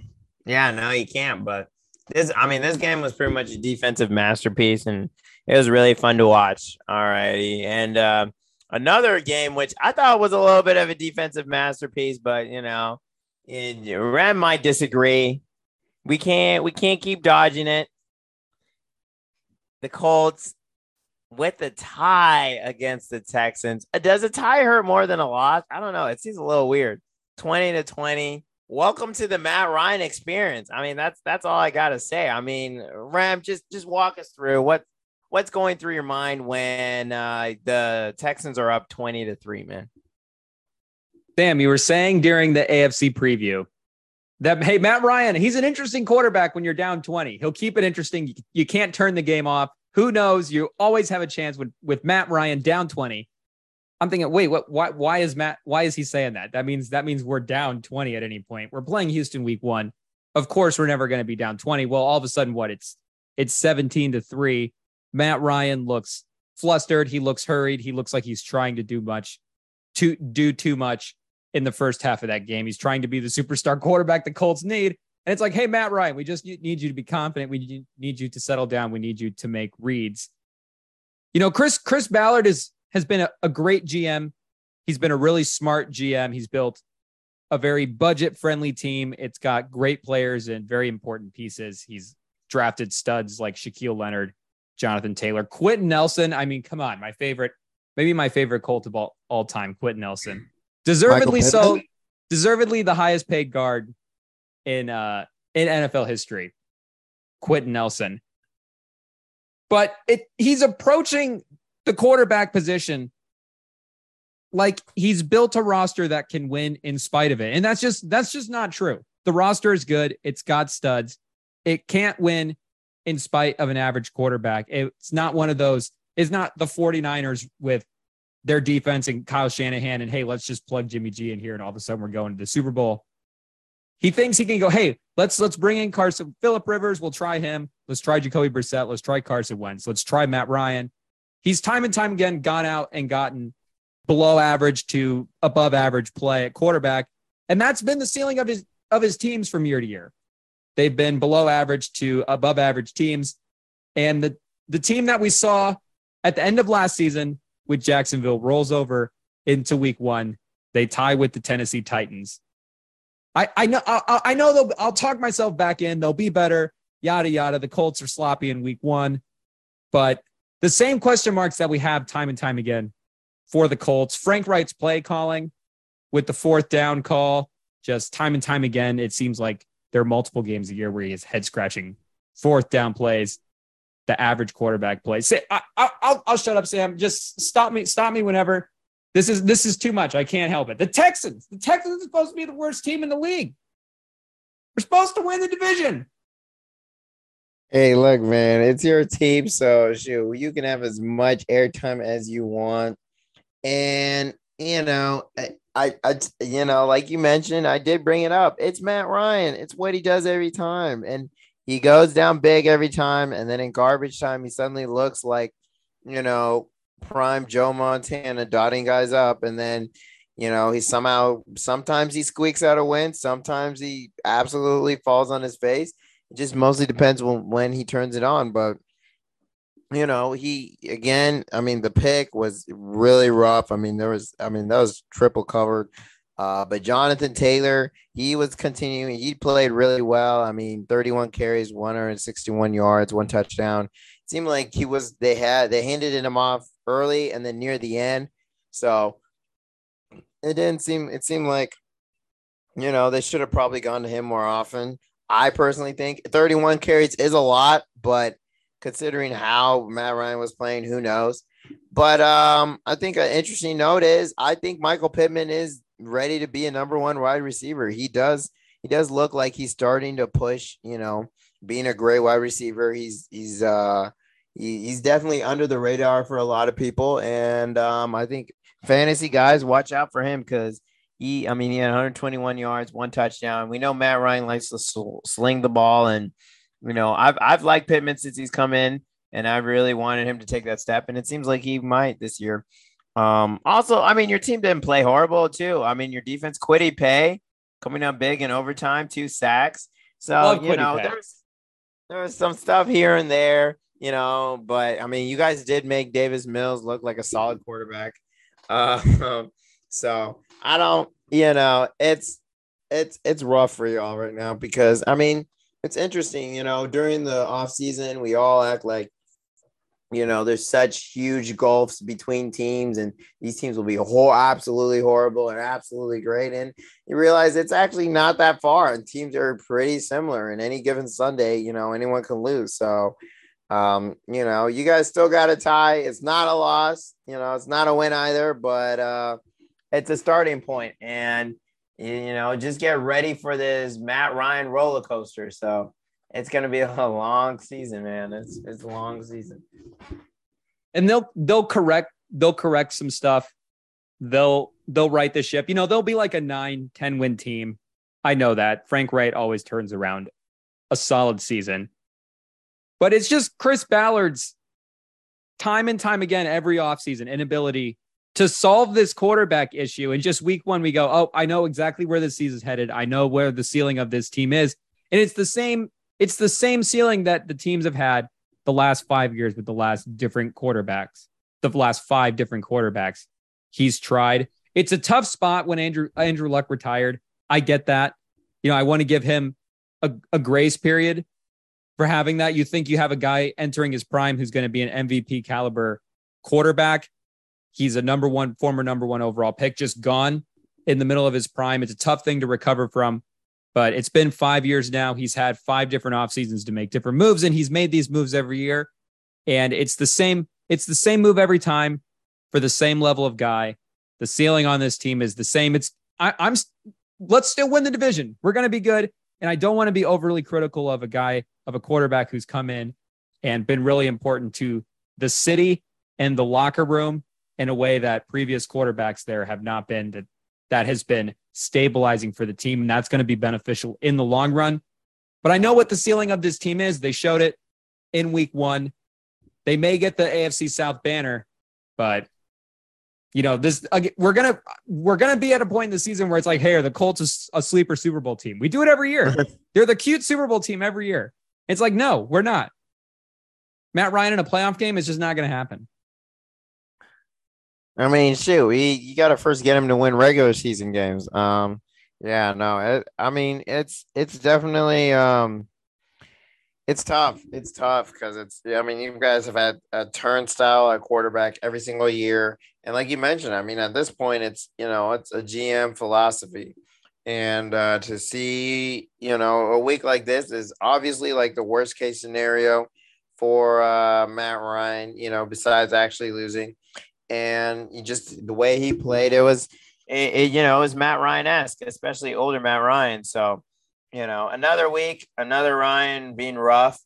yeah, no, you can't. But this, I mean, this game was pretty much a defensive masterpiece, and it was really fun to watch. All righty, and uh, another game which I thought was a little bit of a defensive masterpiece, but you know, it, Rem might disagree. We can't, we can't keep dodging it the Colts with the tie against the Texans. Uh, does a tie hurt more than a loss? I don't know. It seems a little weird. 20 to 20. Welcome to the Matt Ryan experience. I mean, that's that's all I gotta say. I mean, Rem, just just walk us through what what's going through your mind when uh, the Texans are up 20 to 3, man. Sam, you were saying during the AFC preview that hey Matt Ryan, he's an interesting quarterback when you're down 20. He'll keep it interesting. You can't turn the game off. Who knows? You always have a chance with with Matt Ryan down 20. I'm thinking, wait, what why why is Matt why is he saying that? That means that means we're down 20 at any point. We're playing Houston week 1. Of course, we're never going to be down 20. Well, all of a sudden what? It's it's 17 to 3. Matt Ryan looks flustered, he looks hurried, he looks like he's trying to do much to do too much in the first half of that game. He's trying to be the superstar quarterback the Colts need. And it's like, hey, Matt Ryan, we just need you to be confident. We need you to settle down. We need you to make reads. You know, Chris Chris Ballard is has been a, a great GM. He's been a really smart GM. He's built a very budget friendly team. It's got great players and very important pieces. He's drafted studs like Shaquille Leonard, Jonathan Taylor, Quenton Nelson. I mean, come on, my favorite, maybe my favorite Colt of all, all time, Quenton Nelson. Deservedly so, deservedly the highest paid guard in uh in NFL history. Quenton Nelson. But it he's approaching the quarterback position like he's built a roster that can win in spite of it. And that's just that's just not true. The roster is good. It's got studs. It can't win in spite of an average quarterback. It's not one of those. It's not the 49ers with their defense and Kyle Shanahan and hey, let's just plug Jimmy G in here and all of a sudden we're going to the Super Bowl. He thinks he can go, hey, let's let's bring in Carson Philip Rivers. We'll try him. Let's try Jacoby Brissett. Let's try Carson Wentz. Let's try Matt Ryan. He's time and time again gone out and gotten below average to above average play at quarterback. And that's been the ceiling of his of his teams from year to year. They've been below average to above average teams. And the the team that we saw at the end of last season with Jacksonville rolls over into week one. They tie with the Tennessee Titans. I, I know I, I know they'll I'll talk myself back in. They'll be better. Yada yada. The Colts are sloppy in week one, but the same question marks that we have time and time again for the Colts. Frank Reich's play calling with the fourth down call, just time and time again. It seems like there are multiple games a year where he is head scratching fourth down plays. The average quarterback plays. Say, I, will I'll shut up, Sam. Just stop me. Stop me whenever this is this is too much. I can't help it. The Texans. The Texans are supposed to be the worst team in the league. We're supposed to win the division. Hey, look, man, it's your team, so shoot, you can have as much airtime as you want. And you know, I, I, you know, like you mentioned, I did bring it up. It's Matt Ryan. It's what he does every time, and he goes down big every time. And then in garbage time, he suddenly looks like, you know, prime Joe Montana dotting guys up, and then you know he somehow sometimes he squeaks out a win, sometimes he absolutely falls on his face. It just mostly depends when when he turns it on, but you know he again. I mean, the pick was really rough. I mean, there was I mean that was triple covered. Uh, but Jonathan Taylor, he was continuing. He played really well. I mean, 31 carries, 161 yards, one touchdown. It seemed like he was. They had they handed him off early and then near the end. So it didn't seem it seemed like you know they should have probably gone to him more often. I personally think 31 carries is a lot, but considering how Matt Ryan was playing, who knows? But um, I think an interesting note is I think Michael Pittman is ready to be a number one wide receiver. He does he does look like he's starting to push, you know, being a great wide receiver. He's he's uh he, he's definitely under the radar for a lot of people. And um, I think fantasy guys, watch out for him because he, I mean, he had 121 yards, one touchdown. We know Matt Ryan likes to sl- sling the ball, and you know, I've I've liked Pittman since he's come in, and I really wanted him to take that step, and it seems like he might this year. Um, also, I mean, your team didn't play horrible too. I mean, your defense, Kwity Paye, coming up big in overtime, two sacks. So Love you know, there's there's some stuff here and there you know, but I mean, you guys did make Davis Mills look like a solid quarterback. Uh, so I don't, you know, it's it's it's rough for y'all right now because I mean, it's interesting, you know, during the off season, we all act like you know there's such huge gulfs between teams and these teams will be whole absolutely horrible and absolutely great and you realize it's actually not that far and teams are pretty similar and any given sunday you know anyone can lose so um, you know, you guys still got a tie. It's not a loss, you know, it's not a win either, but uh, it's a starting point. And, you know, just get ready for this Matt Ryan roller coaster. So it's going to be a long season, man. It's, it's a long season. And they'll, they'll correct, they'll correct some stuff. They'll, they'll right the ship. You know, they'll be like a nine, 10 win team. I know that Frank Reich always turns around a solid season but it's just Chris Ballard's time and time again, every offseason, inability to solve this quarterback issue. And just week one, we go, oh, I know exactly where the season's headed. I know where the ceiling of this team is. And it's the same, it's the same ceiling that the teams have had the last five years with the last different quarterbacks, the last five different quarterbacks he's tried. It's a tough spot when Andrew Andrew Luck retired. I get that. You know, I want to give him a, a grace period for having that. You think you have a guy entering his prime who's going to be an MVP caliber quarterback. He's a number one, former number one overall pick, just gone in the middle of his prime. It's a tough thing to recover from, but it's been five years now. He's had five different off seasons to make different moves, and he's made these moves every year. And it's the same, it's the same move every time for the same level of guy. The ceiling on this team is the same. It's I, I'm let's still win the division. We're going to be good. And I don't want to be overly critical of a guy, of a quarterback who's come in and been really important to the city and the locker room in a way that previous quarterbacks there have not been. That, that has been stabilizing for the team. And that's going to be beneficial in the long run. But I know what the ceiling of this team is. They showed it in week one. They may get the AFC South banner, but you know this we're gonna we're gonna be at a point in the season where it's like hey are the colts a sleeper super bowl team we do it every year they're the cute super bowl team every year it's like no we're not matt ryan in a playoff game is just not gonna happen i mean shoot we, you gotta first get him to win regular season games um yeah no it, i mean it's it's definitely um it's tough. It's tough because it's. I mean, you guys have had a turnstile at quarterback every single year, and like you mentioned, I mean, at this point, it's you know, it's a GM philosophy, and uh, to see you know a week like this is obviously like the worst case scenario for uh, Matt Ryan. You know, besides actually losing, and just the way he played, it was, it, it you know, it was Matt Ryan esque, especially older Matt Ryan. So you know, another week, another Ryan being rough.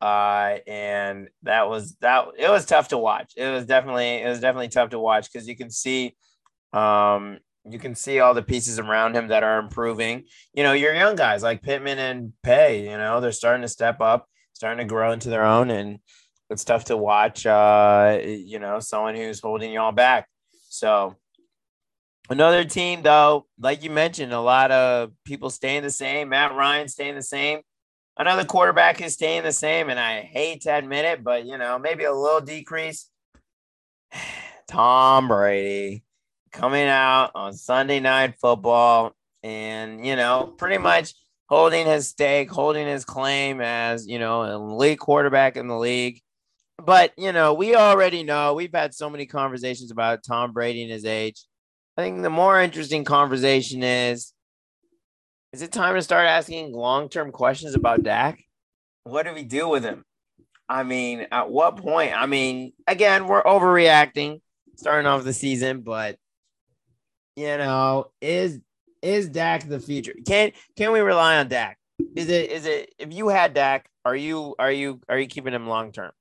Uh, and that was that it was tough to watch. It was definitely it was definitely tough to watch because you can see um you can see all the pieces around him that are improving. You know, your young guys like Pittman and Paye, you know, they're starting to step up, starting to grow into their own, and it's tough to watch uh, you know, someone who's holding y'all back. So Another team, though, like you mentioned, a lot of people staying the same. Matt Ryan staying the same. Another quarterback is staying the same, and I hate to admit it, but you know, maybe a little decrease. Tom Brady coming out on Sunday night football and you know, pretty much holding his stake, holding his claim as, you know, an elite quarterback in the league. But, you know, we already know we've had so many conversations about Tom Brady and his age. I think the more interesting conversation is is it time to start asking long term questions about Dak? What do we do with him? I mean, at what point? I mean, again, we're overreacting starting off the season, but you know, is is Dak the future? Can can we rely on Dak? Is it is it if you had Dak, are you are you are you keeping him long term?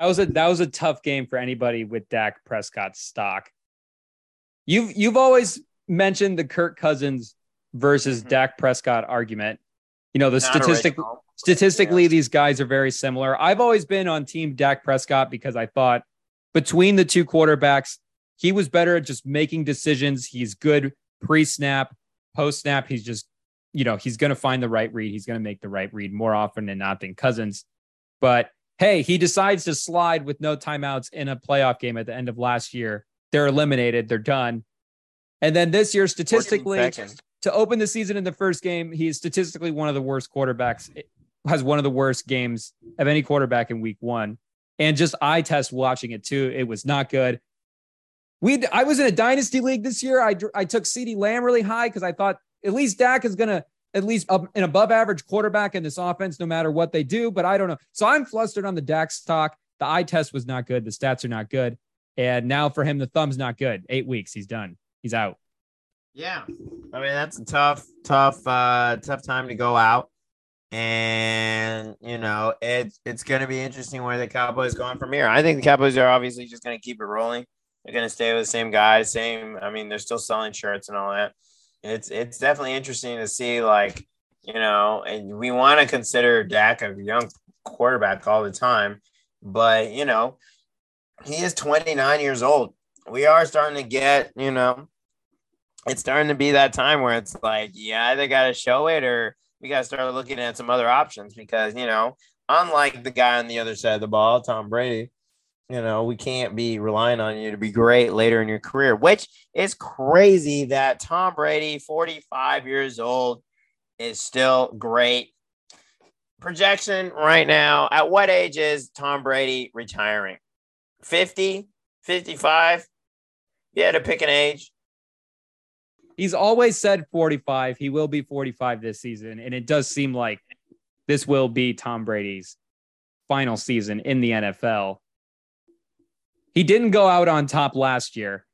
That was a that was a tough game for anybody with Dak Prescott stock. You've you've always mentioned the Kirk Cousins versus mm-hmm. Dak Prescott argument. You know, the Not statistic statistically, yeah. these guys are very similar. I've always been on team Dak Prescott because I thought between the two quarterbacks, he was better at just making decisions. He's good pre-snap, post-snap. He's just, you know, he's going to find the right read. He's going to make the right read more often than not than Cousins. But hey, he decides to slide with no timeouts in a playoff game at the end of last year. They're eliminated, they're done. And then this year, statistically, to open the season in the first game, he's statistically one of the worst quarterbacks, has one of the worst games of any quarterback in week one. And just eye test watching it too, it was not good. We, I was in a dynasty league this year. I, I took CeeDee Lamb really high because I thought at least Dak is going to at least an above average quarterback in this offense, no matter what they do. But I don't know. So I'm flustered on the Dax talk. The eye test was not good. The stats are not good. And now for him, the thumb's not good. Eight weeks, he's done. He's out. Yeah. I mean, that's a tough, tough, uh, tough time to go out. And you know, it's it's gonna be interesting where the Cowboys going from here. I think the Cowboys are obviously just gonna keep it rolling. They're gonna stay with the same guys, same. I mean, they're still selling shirts and all that it's it's definitely interesting to see like you know, and we want to consider Dak a young quarterback all the time, but you know, he is 29 years old. We are starting to get, you know, it's starting to be that time where it's like, yeah, they got to show it or we got to start looking at some other options because, you know, unlike the guy on the other side of the ball, Tom Brady, you know, we can't be relying on you to be great later in your career, which is crazy that Tom Brady, 45 years old, is still great. Projection right now, at what age is Tom Brady retiring? 50, 55? You had to pick an age. He's always said 45. He will be 45 this season. And it does seem like this will be Tom Brady's final season in the NFL. He didn't go out on top last year.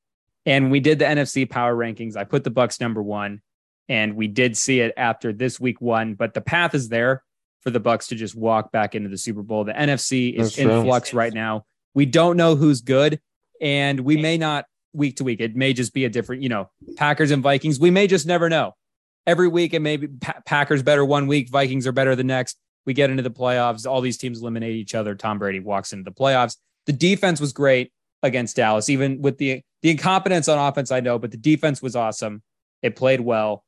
And we did the NFC power rankings. I put the Bucs number one, and we did see it after this week one, but the path is there for the Bucs to just walk back into the Super Bowl. The NFC is That's in true. flux right now. We don't know who's good, and we may not week to week. It may just be a different, you know, Packers and Vikings. We may just never know. Every week, it may be pa- Packers better one week, Vikings are better the next. We get into the playoffs. All these teams eliminate each other. Tom Brady walks into the playoffs. The defense was great against Dallas, even with the the incompetence on offense. I know, but the defense was awesome. It played well,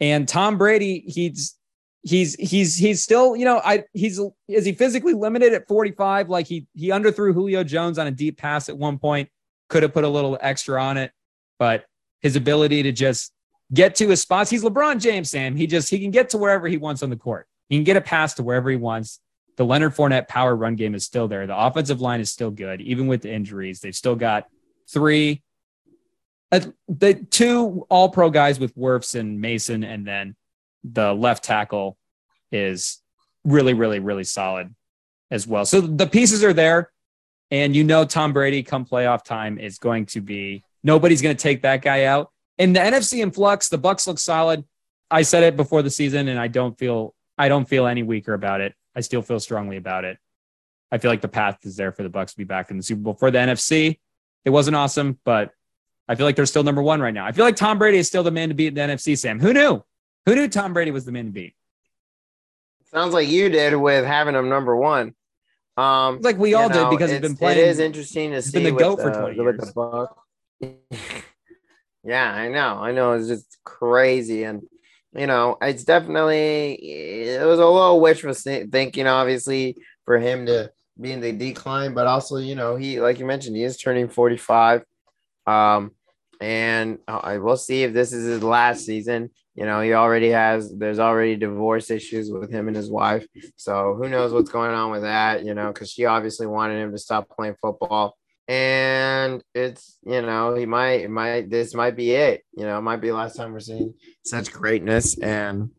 and Tom Brady, he's he's he's he's still you know I he's is he physically limited at 45? Like he he underthrew Julio Jones on a deep pass at one point. Could have put a little extra on it, but his ability to just get to his spots. He's LeBron James, Sam. He just he can get to wherever he wants on the court. He can get a pass to wherever he wants. The Leonard Fournette power run game is still there. The offensive line is still good, even with the injuries. They've still got three, uh, the two all pro guys with Wirfs and Mason, and then the left tackle is really, really, really solid as well. So the pieces are there. And you know, Tom Brady come playoff time is going to be nobody's going to take that guy out. In the NFC in flux, the Bucs look solid. I said it before the season, and I don't feel I don't feel any weaker about it. I still feel strongly about it. I feel like the path is there for the Bucs to be back in the Super Bowl. For the NFC, it wasn't awesome, but I feel like they're still number one right now. I feel like Tom Brady is still the man to beat in the NFC. Sam, who knew? Who knew Tom Brady was the man to beat? Sounds like you did with having him number one. Um, like we all know, did because he's been playing. It is interesting to see. Been the goat for twenty years. With the Bucs. yeah, I know. I know. It's just crazy, and you know, it's definitely it was a little wishful thinking, obviously, for him to be in the decline, but also, you know, he like you mentioned, he is turning forty five. Um, and I will see if this is his last season. You know, he already has, there's already divorce issues with him and his wife. So who knows what's going on with that, you know, because she obviously wanted him to stop playing football. And it's, you know, he might, might, this might be it. You know, it might be the last time we're seeing such greatness. And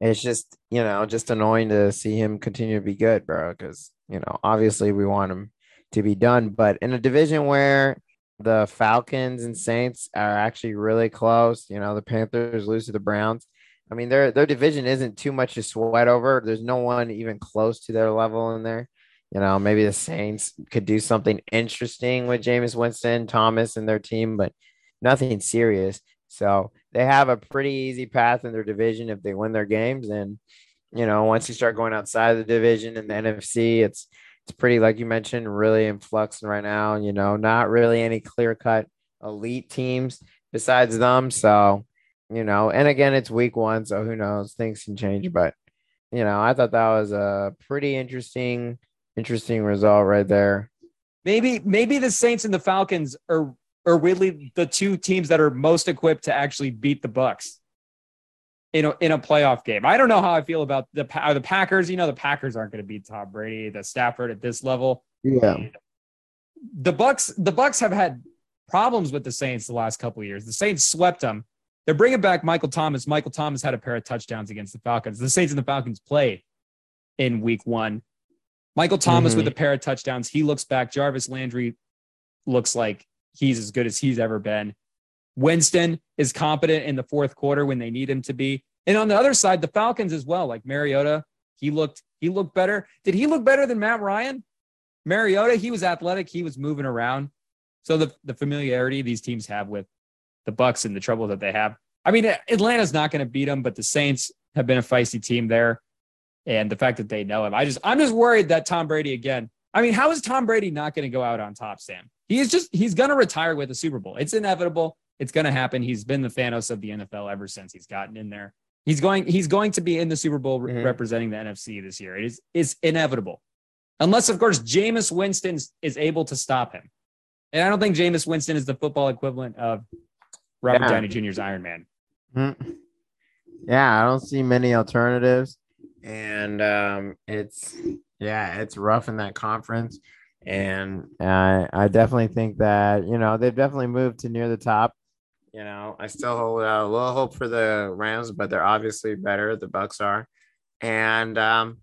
it's just, you know, just annoying to see him continue to be good, bro. Because, you know, obviously we want him to be done. But in a division where, the Falcons and Saints are actually really close. You know, the Panthers lose to the Browns. I mean, their their division isn't too much to sweat over. There's no one even close to their level in there. You know, maybe the Saints could do something interesting with Jameis Winston, Thomas, and their team, but nothing serious. So they have a pretty easy path in their division if they win their games. And you know, once you start going outside of the division in the NFC, it's it's pretty like you mentioned really in flux right now you know not really any clear cut elite teams besides them so you know and again it's week one so who knows things can change but you know i thought that was a pretty interesting interesting result right there maybe maybe the saints and the falcons are are really the two teams that are most equipped to actually beat the Bucs in a, in a playoff game. I don't know how I feel about the are the Packers. You know, the Packers aren't going to beat Tom Brady, the Stafford at this level. Yeah. The Bucs the Bucs have had problems with the Saints the last couple years. The Saints swept them. They're bringing back Michael Thomas. Michael Thomas had a pair of touchdowns against the Falcons. The Saints and the Falcons play in week 1. Michael Thomas mm-hmm. with a pair of touchdowns. He looks back. Jarvis Landry looks like he's as good as he's ever been. Winston is competent in the fourth quarter when they need him to be. And on the other side, the Falcons as well, like Mariota, he looked he looked better. Did he look better than Matt Ryan? Mariota, he was athletic, he was moving around. So the the familiarity these teams have with the Bucs and the trouble that they have. I mean, Atlanta's not going to beat them, but the Saints have been a feisty team there, and the fact that they know him, I just I'm just worried that Tom Brady again. I mean, how is Tom Brady not going to go out on top, Sam? He is just he's going to retire with a Super Bowl. It's inevitable. It's going to happen. He's been the Thanos of the NFL ever since he's gotten in there. He's going. He's going to be in the Super Bowl mm-hmm. representing the NFC this year. It is is inevitable, unless of course Jameis Winston is able to stop him. And I don't think Jameis Winston is the football equivalent of Robert yeah. Downey Jr.'s Iron Man. Mm-hmm. Yeah, I don't see many alternatives, and um, it's yeah, it's rough in that conference, and I I definitely think that you know they've definitely moved to near the top. You know, I still hold out a little hope for the Rams, but they're obviously better. The Bucs are, and um,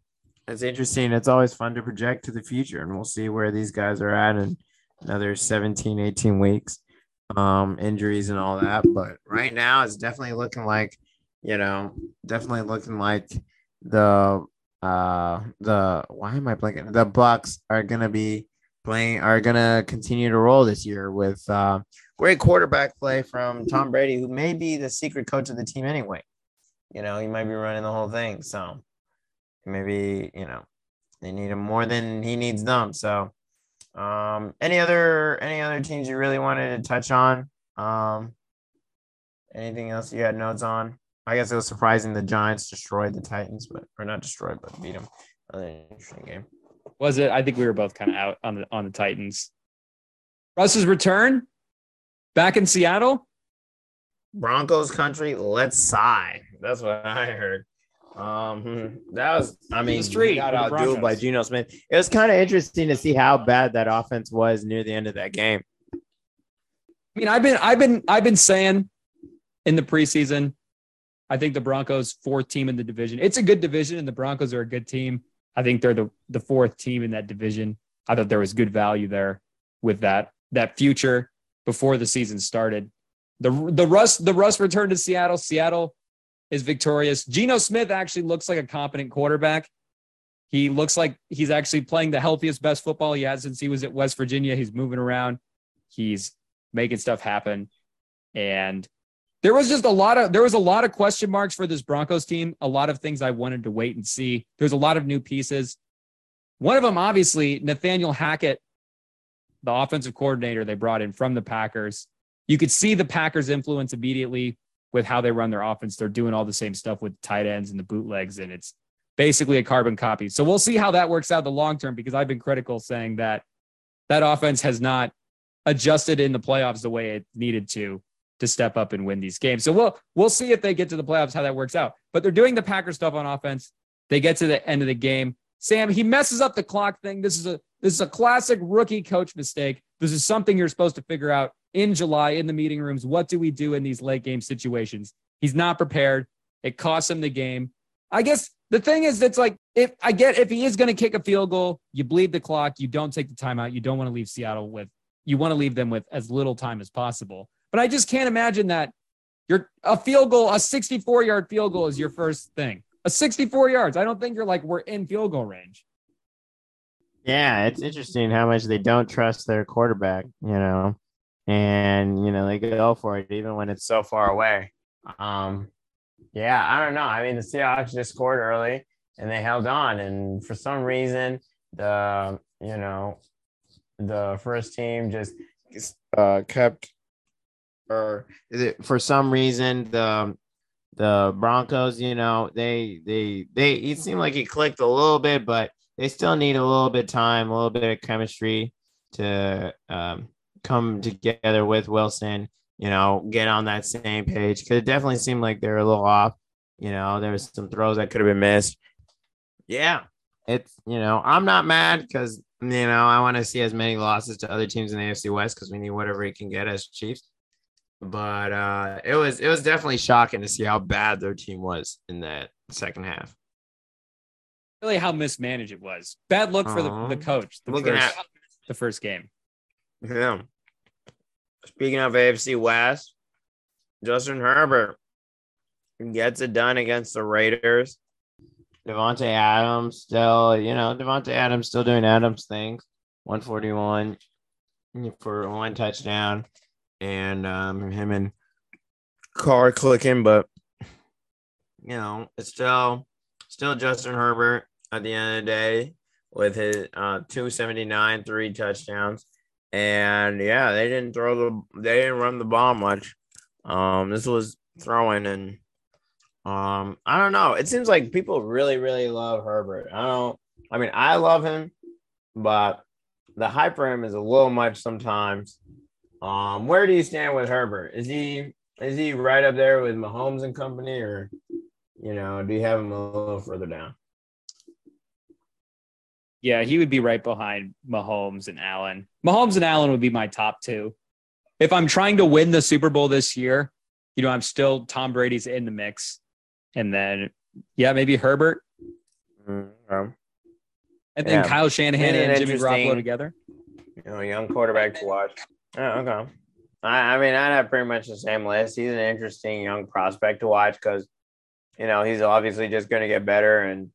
it's interesting. It's always fun to project to the future, and we'll see where these guys are at in another 17, 18 weeks, um, injuries and all that. But right now, it's definitely looking like, you know, definitely looking like the uh the why am I blanking? The Bucs are gonna be playing are gonna continue to roll this year with uh great quarterback play from Tom Brady, who may be the secret coach of the team anyway. You know, he might be running the whole thing. So maybe you know they need him more than he needs them. So, um, any other any other teams you really wanted to touch on? Um, anything else you had notes on? I guess it was surprising the Giants destroyed the Titans, but or not destroyed, but beat them. Another interesting game. Was it? I think we were both kind of out on the on the Titans. Russ's return back in Seattle. Broncos country, let's sigh. That's what I heard. Um, that was, I mean, street got outdueled by. Geno Smith. It was kind of interesting to see how bad that offense was near the end of that game. I mean, I've been I've been I've been saying in the preseason, I think the Broncos fourth team in the division. It's a good division, and the Broncos are a good team. I think they're the the fourth team in that division. I thought there was good value there with that that future before the season started. The the Russ the Russ returned to Seattle. Seattle is victorious. Geno Smith actually looks like a competent quarterback. He looks like he's actually playing the healthiest, best football he has since he was at West Virginia. He's moving around. He's making stuff happen. And there was just a lot of there was a lot of question marks for this Broncos team. A lot of things I wanted to wait and see. There's a lot of new pieces. One of them, obviously, Nathaniel Hackett, the offensive coordinator they brought in from the Packers. You could see the Packers' influence immediately with how they run their offense. They're doing all the same stuff with tight ends and the bootlegs, and it's basically a carbon copy. So we'll see how that works out the long term because I've been critical saying that that offense has not adjusted in the playoffs the way it needed to to step up and win these games. So we'll we'll see if they get to the playoffs how that works out. But they're doing the Packer stuff on offense. They get to the end of the game. Sam, he messes up the clock thing. This is a this is a classic rookie coach mistake. This is something you're supposed to figure out in July in the meeting rooms. What do we do in these late game situations? He's not prepared. It costs him the game. I guess the thing is, that's like if I get if he is going to kick a field goal, you bleed the clock. You don't take the timeout. You don't want to leave Seattle with. You want to leave them with as little time as possible. But I just can't imagine that you're a field goal, a 64 yard field goal is your first thing. A 64 yards. I don't think you're like we're in field goal range. Yeah, it's interesting how much they don't trust their quarterback, you know, and you know they go for it even when it's so far away. Um, yeah, I don't know. I mean, the Seahawks just scored early and they held on, and for some reason, the you know the first team just uh, kept, or for some reason the the Broncos, you know, they they they it seemed like it clicked a little bit, but they still need a little bit of time, a little bit of chemistry to um, come together with Wilson. You know, get on that same page because it definitely seemed like they were a little off. You know, there was some throws that could have been missed. Yeah, it's you know I'm not mad because you know I want to see as many losses to other teams in the AFC West because we need whatever we can get as Chiefs. But uh, it was it was definitely shocking to see how bad their team was in that second half. Really, how mismanaged it was. Bad look for the, the coach. The Looking first, at- the first game. Yeah. Speaking of AFC West, Justin Herbert gets it done against the Raiders. Davante Adams still, you know, Davante Adams still doing Adams things. 141 for one touchdown. And um, him and Carr clicking, but you know, it's still still Justin Herbert at the end of the day with his uh 279, three touchdowns. And yeah, they didn't throw the they didn't run the ball much. Um, this was throwing and um, I don't know. It seems like people really, really love Herbert. I don't I mean I love him, but the hype for him is a little much sometimes. Um, where do you stand with Herbert? Is he is he right up there with Mahomes and company or you know, do you have him a little further down? Yeah, he would be right behind Mahomes and Allen. Mahomes and Allen would be my top two. If I'm trying to win the Super Bowl this year, you know, I'm still Tom Brady's in the mix. And then, yeah, maybe Herbert. Mm-hmm. And then Yeah. Kyle Shanahan Been and Jimmy Garoppolo together. You know, young quarterback to watch. Oh, okay. I, I mean, I have pretty much the same list. He's an interesting young prospect to watch because, you know, he's obviously just going to get better and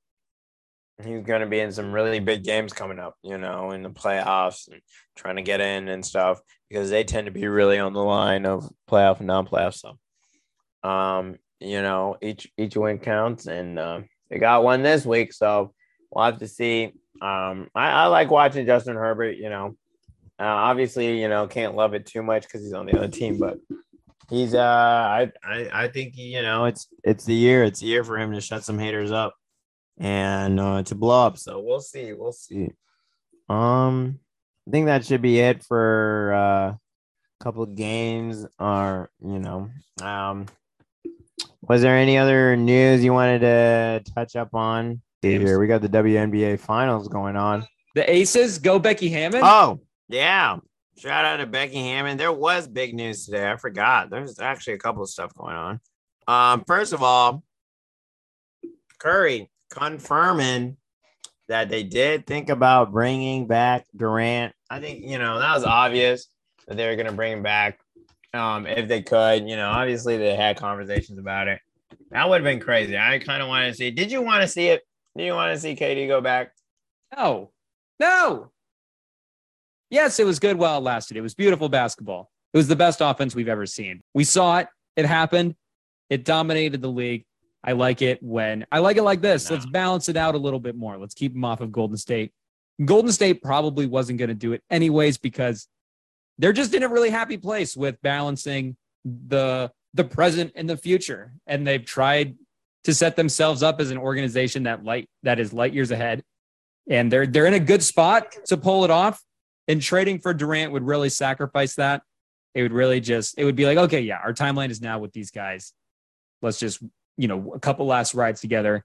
he's going to be in some really big games coming up, you know, in the playoffs and trying to get in and stuff because they tend to be really on the line of playoff and non-playoff. So, um, you know, each each win counts, and uh, they got one this week, so we'll have to see. Um, I, I like watching Justin Herbert. You know, uh, obviously, you know, can't love it too much because he's on the other team, but he's uh, I I I think you know, it's it's the year, it's the year for him to shut some haters up and uh, to blow up. So we'll see, we'll see. Um, I think that should be it for uh, a couple of games. Or you know, um, was there any other news you wanted to touch up on? Here we got the WNBA finals going on. The Aces go Becky Hammon. Oh, yeah. Shout out to Becky Hammon. There was big news today. I forgot. There's actually a couple of stuff going on. Um, first of all, Curry confirming that they did think about bringing back Durant. I think you know that was obvious that they were going to bring him back um, if they could. You know, obviously they had conversations about it. That would have been crazy. I kind of wanted to see. Did you want to see it? Do you want to see Katie go back? No, no. Yes, it was good while it lasted. It was beautiful basketball. It was the best offense we've ever seen. We saw it. It happened. It dominated the league. I like it when I like it like this. No. Let's balance it out a little bit more. Let's keep them off of Golden State. Golden State probably wasn't going to do it anyways because they're just in a really happy place with balancing the the present and the future, and they've tried to set themselves up as an organization that light that is light years ahead and they're they're in a good spot to pull it off. And trading for Durant would really sacrifice that. It would really just it would be like, okay, yeah, our timeline is now with these guys. Let's just you know a couple last rides together,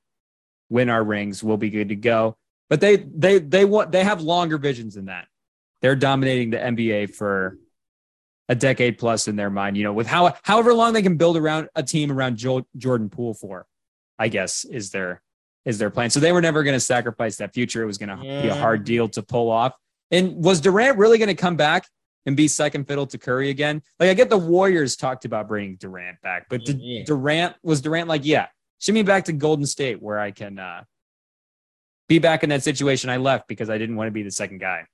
win our rings, we'll be good to go. But they they they want they have longer visions than that. They're dominating the NBA for a decade plus in their mind. You know, with how however long they can build around a team around jo- Jordan Poole for, I guess is their is their plan. So they were never going to sacrifice that future. It was going to be a hard deal to pull off. And was Durant really going to come back and be second fiddle to Curry again? Like I get the Warriors talked about bringing Durant back, but did Yeah. Durant was Durant like, yeah, ship me back to Golden State where I can uh, be back in that situation I left because I didn't want to be the second guy.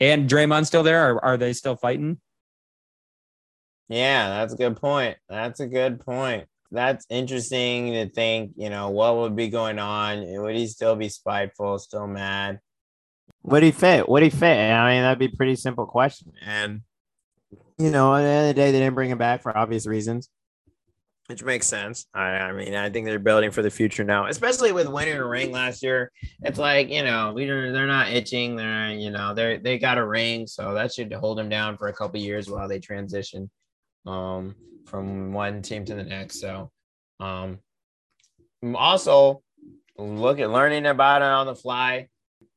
And Draymond still there? Or are they still fighting? Yeah, that's a good point. That's a good point. That's interesting to think, you know, what would be going on? Would he still be spiteful, still mad? Would he fit? Would he fit? I mean, that'd be a pretty simple question. And, you know, at the end of the day, they didn't bring him back for obvious reasons, which makes sense. I, I mean, I think they're building for the future now, especially with winning a ring last year. It's like, you know, they're, they're not itching. They're, you know, they're, they got a ring. So that should hold them down for a couple years while they transition um, from one team to the next. So, um, also look at learning about it on the fly.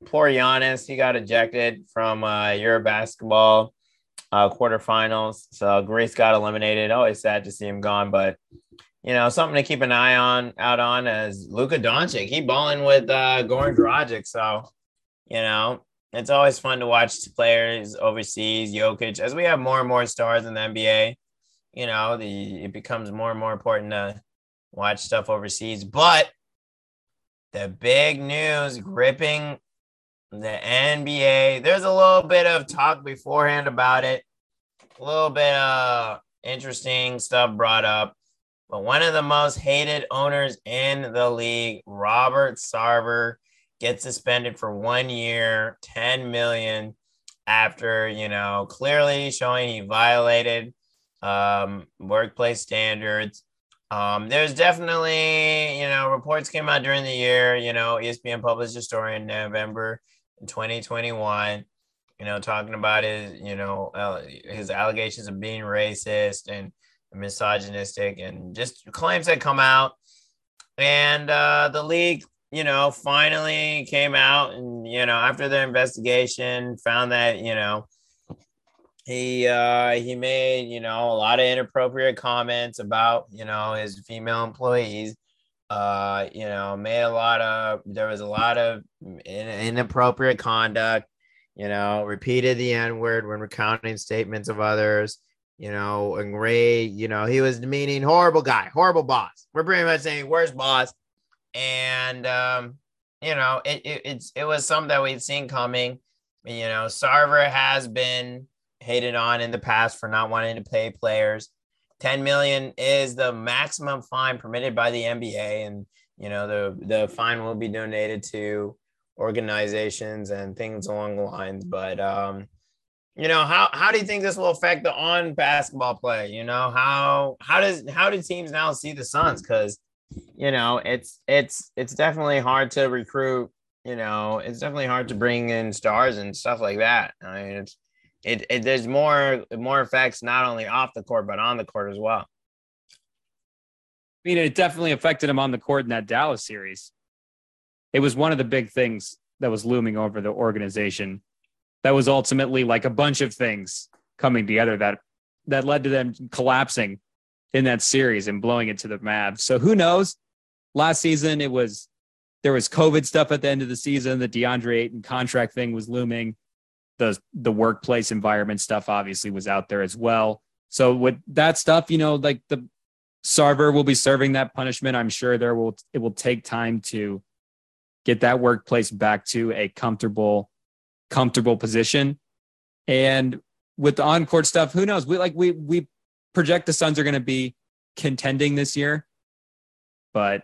Poor Giannis, he got ejected from uh, Euro basketball uh, quarterfinals. So Greece got eliminated. Always sad to see him gone, but you know something to keep an eye on out on as Luka Doncic. He balling with uh, Goran Dragic. So you know it's always fun to watch players overseas. Jokic, as we have more and more stars in the NBA you know, the it becomes more and more important to watch stuff overseas. But the big news gripping the NBA, there's a little bit of talk beforehand about it, a little bit of interesting stuff brought up. But one of the most hated owners in the league, Robert Sarver, gets suspended for one year, 10 million after, you know, clearly showing he violated um, workplace standards. Um, there's definitely, you know, reports came out during the year. You know, ESPN published a story in November 2021. You know, talking about his, you know, uh, his allegations of being racist and misogynistic, and just claims that come out. and uh, the league, you know, finally came out and you know after the investigation found that you know he uh he made you know a lot of inappropriate comments about you know his female employees uh you know made a lot of there was a lot of inappropriate conduct you know repeated the n word when recounting statements of others you know and ray you know he was demeaning horrible guy horrible boss. We're pretty much saying worst boss. And um you know it, it it's it was something that we'd seen coming. You know sarver has been hated on in the past for not wanting to pay players. 10 million is the maximum fine permitted by the NBA and you know the the fine will be donated to organizations and things along the lines. But um you know how how do you think this will affect the on basketball play? You know how how does how do teams now see the Suns? Cuz you know it's it's it's definitely hard to recruit you know it's definitely hard to bring in stars and stuff like that. I mean it's it, it there's more more effects not only off the court but on the court as well. I mean, it definitely affected him on the court in that Dallas series. It was one of the big things that was looming over the organization. That was ultimately like a bunch of things coming together that that led to them collapsing in that series and blowing it to the Mavs. So who knows? Last season it was there was COVID stuff at the end of the season. The DeAndre Ayton contract thing was looming the the workplace environment stuff obviously was out there as well. So with that stuff, you know, like the Sarver will be serving that punishment. I'm sure there will it will take time to get that workplace back to a comfortable comfortable position. And with the on-court stuff, who knows? We like we we project the Suns are going to be contending this year. But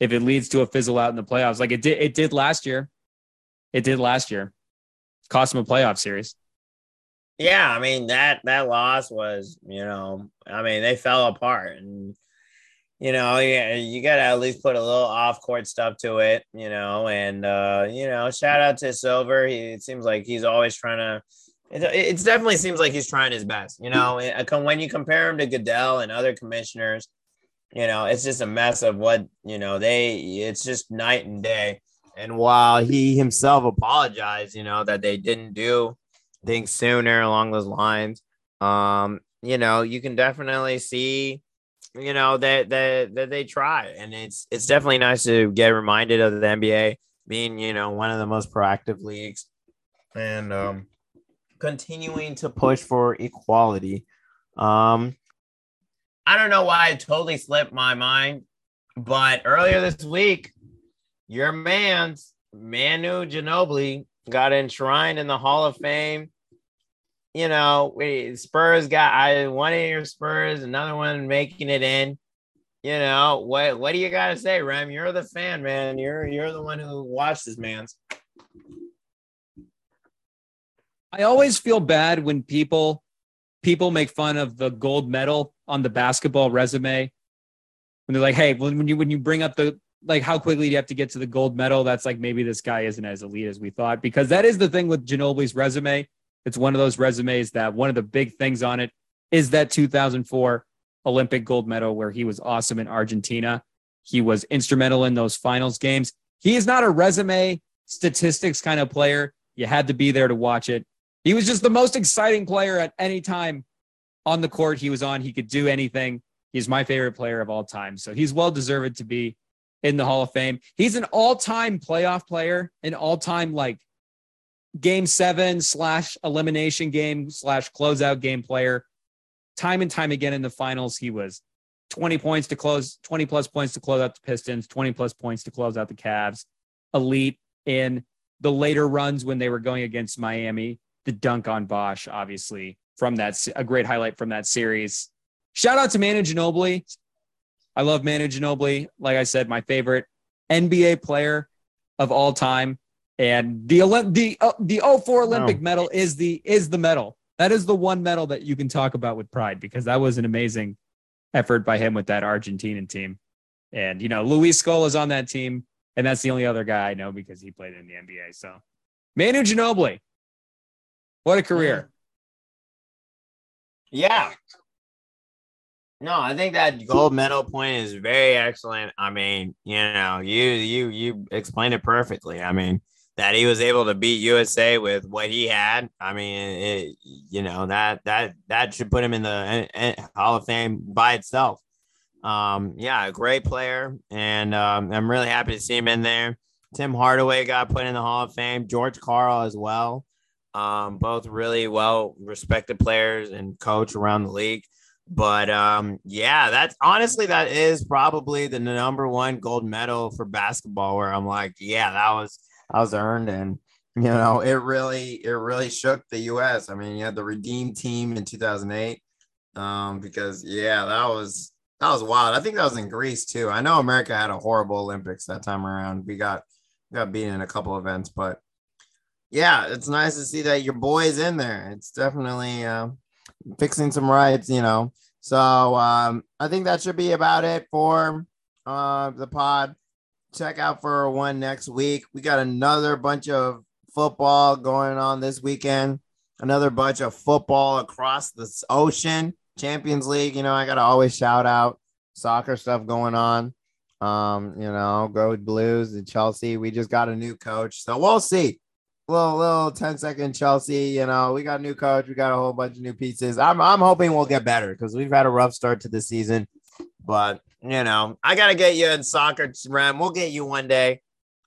if it leads to a fizzle out in the playoffs, like it did it did last year. It did last year cost them a playoff series. Yeah, I mean that that loss was, you know, I mean they fell apart, and you know, yeah, you got to at least put a little off court stuff to it, you know, and uh, you know, shout out to Silver. He it seems like he's always trying to. It, it definitely seems like he's trying his best, you know. When you compare him to Goodell and other commissioners, you know, it's just a mess of what you know. They it's just night and day. And while he himself apologized, you know, that they didn't do things sooner along those lines, um, you know, you can definitely see, you know, that that that they try. And it's it's definitely nice to get reminded of the NBA being, you know, one of the most proactive leagues and um continuing to push for equality. Um I don't know why it totally slipped my mind, but earlier this week, your man's Manu Ginobili got enshrined in the Hall of Fame. You know, Spurs got I one of your Spurs, another one making it in. You know, what what do you gotta say, Rem? You're the fan, man. You're you're the one who watched this man's. I always feel bad when people people make fun of the gold medal on the basketball resume. When they're like, hey, when you when you bring up the like how quickly do you have to get to the gold medal? That's like maybe this guy isn't as elite as we thought because that is the thing with Ginobili's resume. It's one of those resumes that one of the big things on it is that 2004 Olympic gold medal where he was awesome in Argentina. He was instrumental in those finals games. He is not a resume statistics kind of player. You had to be there to watch it. He was just the most exciting player at any time on the court he was on. He could do anything. He's my favorite player of all time. So he's well deserved to be in the Hall of Fame. He's an all-time playoff player, an all-time like game seven slash elimination game slash closeout game player. Time and time again in the finals, he was 20 points to close, 20 plus points to close out the Pistons, 20 plus points to close out the Cavs. Elite in the later runs when they were going against Miami. The dunk on Bosh, obviously, from that a great highlight from that series. Shout out to Manu Ginobili. I love Manu Ginobili. Like I said, my favorite NBA player of all time. And the the uh, the 04 Olympic medal is the is the medal. That is the one medal that you can talk about with pride because that was an amazing effort by him with that Argentinian team. And you know, Luis Scola is on that team, and that's the only other guy I know because he played in the NBA. So, Manu Ginobili, what a career! Yeah, No, I think that gold medal point is very excellent. I mean, you know, you you you explained it perfectly. I mean, that he was able to beat USA with what he had. I mean, it, you know that that that should put him in the Hall of Fame by itself. Um, yeah, a great player, and um, I'm really happy to see him in there. Tim Hardaway got put in the Hall of Fame. George Karl as well. Um, both really well respected players and coach around the league. But um, yeah, that's honestly that is probably the number one gold medal for basketball. Where I'm like, yeah, that was I was earned, and you know, it really it really shook the U.S. I mean, you had the redeemed team in 2008, um, because yeah, that was that was wild. I think that was in Greece too. I know America had a horrible Olympics that time around. We got got beaten in a couple events, but yeah, it's nice to see that your boy's in there. It's definitely uh, fixing some riots, you know. So um, I think that should be about it for uh, the pod check out for one next week. We got another bunch of football going on this weekend. Another bunch of football across the ocean. Champions League, you know, I gotta always shout out soccer stuff going on. Um, you know, go Blues and Chelsea. We just got a new coach, so we'll see. Little little 10 second Chelsea, you know, we got a new coach, we got a whole bunch of new pieces. I'm I'm hoping we'll get better because we've had a rough start to the season, but you know, I gotta get you in soccer, Rem. We'll get you one day.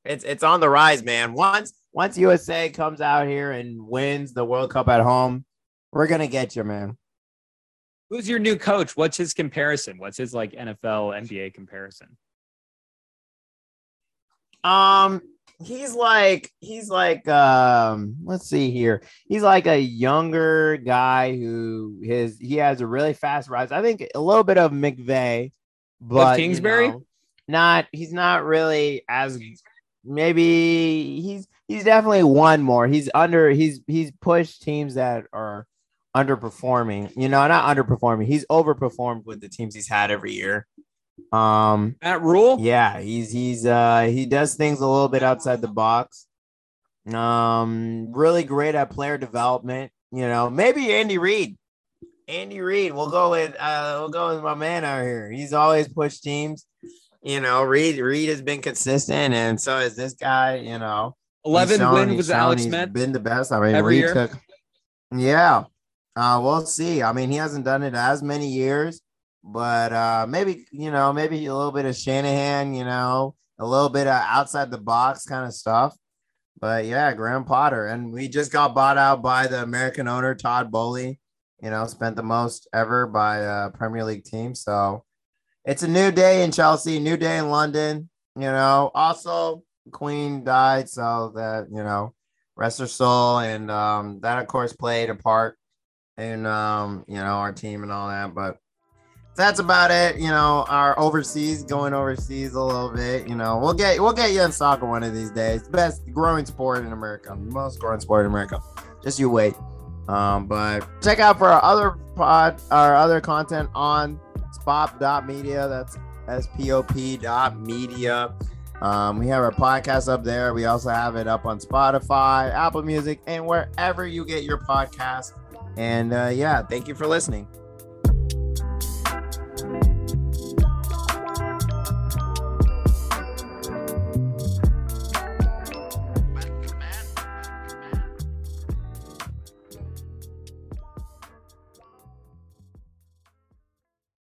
It's it's on the rise, man. Once once USA comes out here and wins the World Cup at home, we're gonna get you, man. Who's your new coach? What's his comparison? What's his like NFL, NBA comparison? Um, he's like he's like um let's see here he's like a younger guy who his he has a really fast rise i think a little bit of McVay but of Kingsbury, you know, not he's not really as maybe he's he's definitely one more. He's under he's he's pushed teams that are underperforming. You know, not underperforming. He's overperformed with the teams he's had every year. Um at Rhule? Yeah, he's he's uh he does things a little bit outside the box. Um really great at player development, you know. Maybe Andy Reid. Andy Reid. We'll go with uh we'll go with my man out here. He's always pushed teams. You know, Reid Reid has been consistent, and so is this guy. You know, eleven shown, wins with Alex Smith. Been the best. I mean, every Reid year. took. Yeah, uh, we'll see. I mean, he hasn't done it as many years, but uh, maybe you know, maybe a little bit of Shanahan. You know, a little bit of outside the box kind of stuff. But yeah, Graham Potter, and we just got bought out by the American owner Todd Boehly you know, spent the most ever by a Premier League team. So it's a new day in Chelsea, new day in London. You know, also Queen died, so that you know, rest her soul, and um, that of course played a part in um, you know our team and all that. But that's about it. You know, our overseas going overseas a little bit. You know, we'll get we'll get you in soccer one of these days. Best growing sport in America, most growing sport in America. Just you wait. Um, but check out for our other pod, our other content on spop.media. That's S-P-O-P dot media. Um, we have our podcast up there. We also have it up on Spotify, Apple Music, and wherever you get your podcast. And uh, yeah, thank you for listening.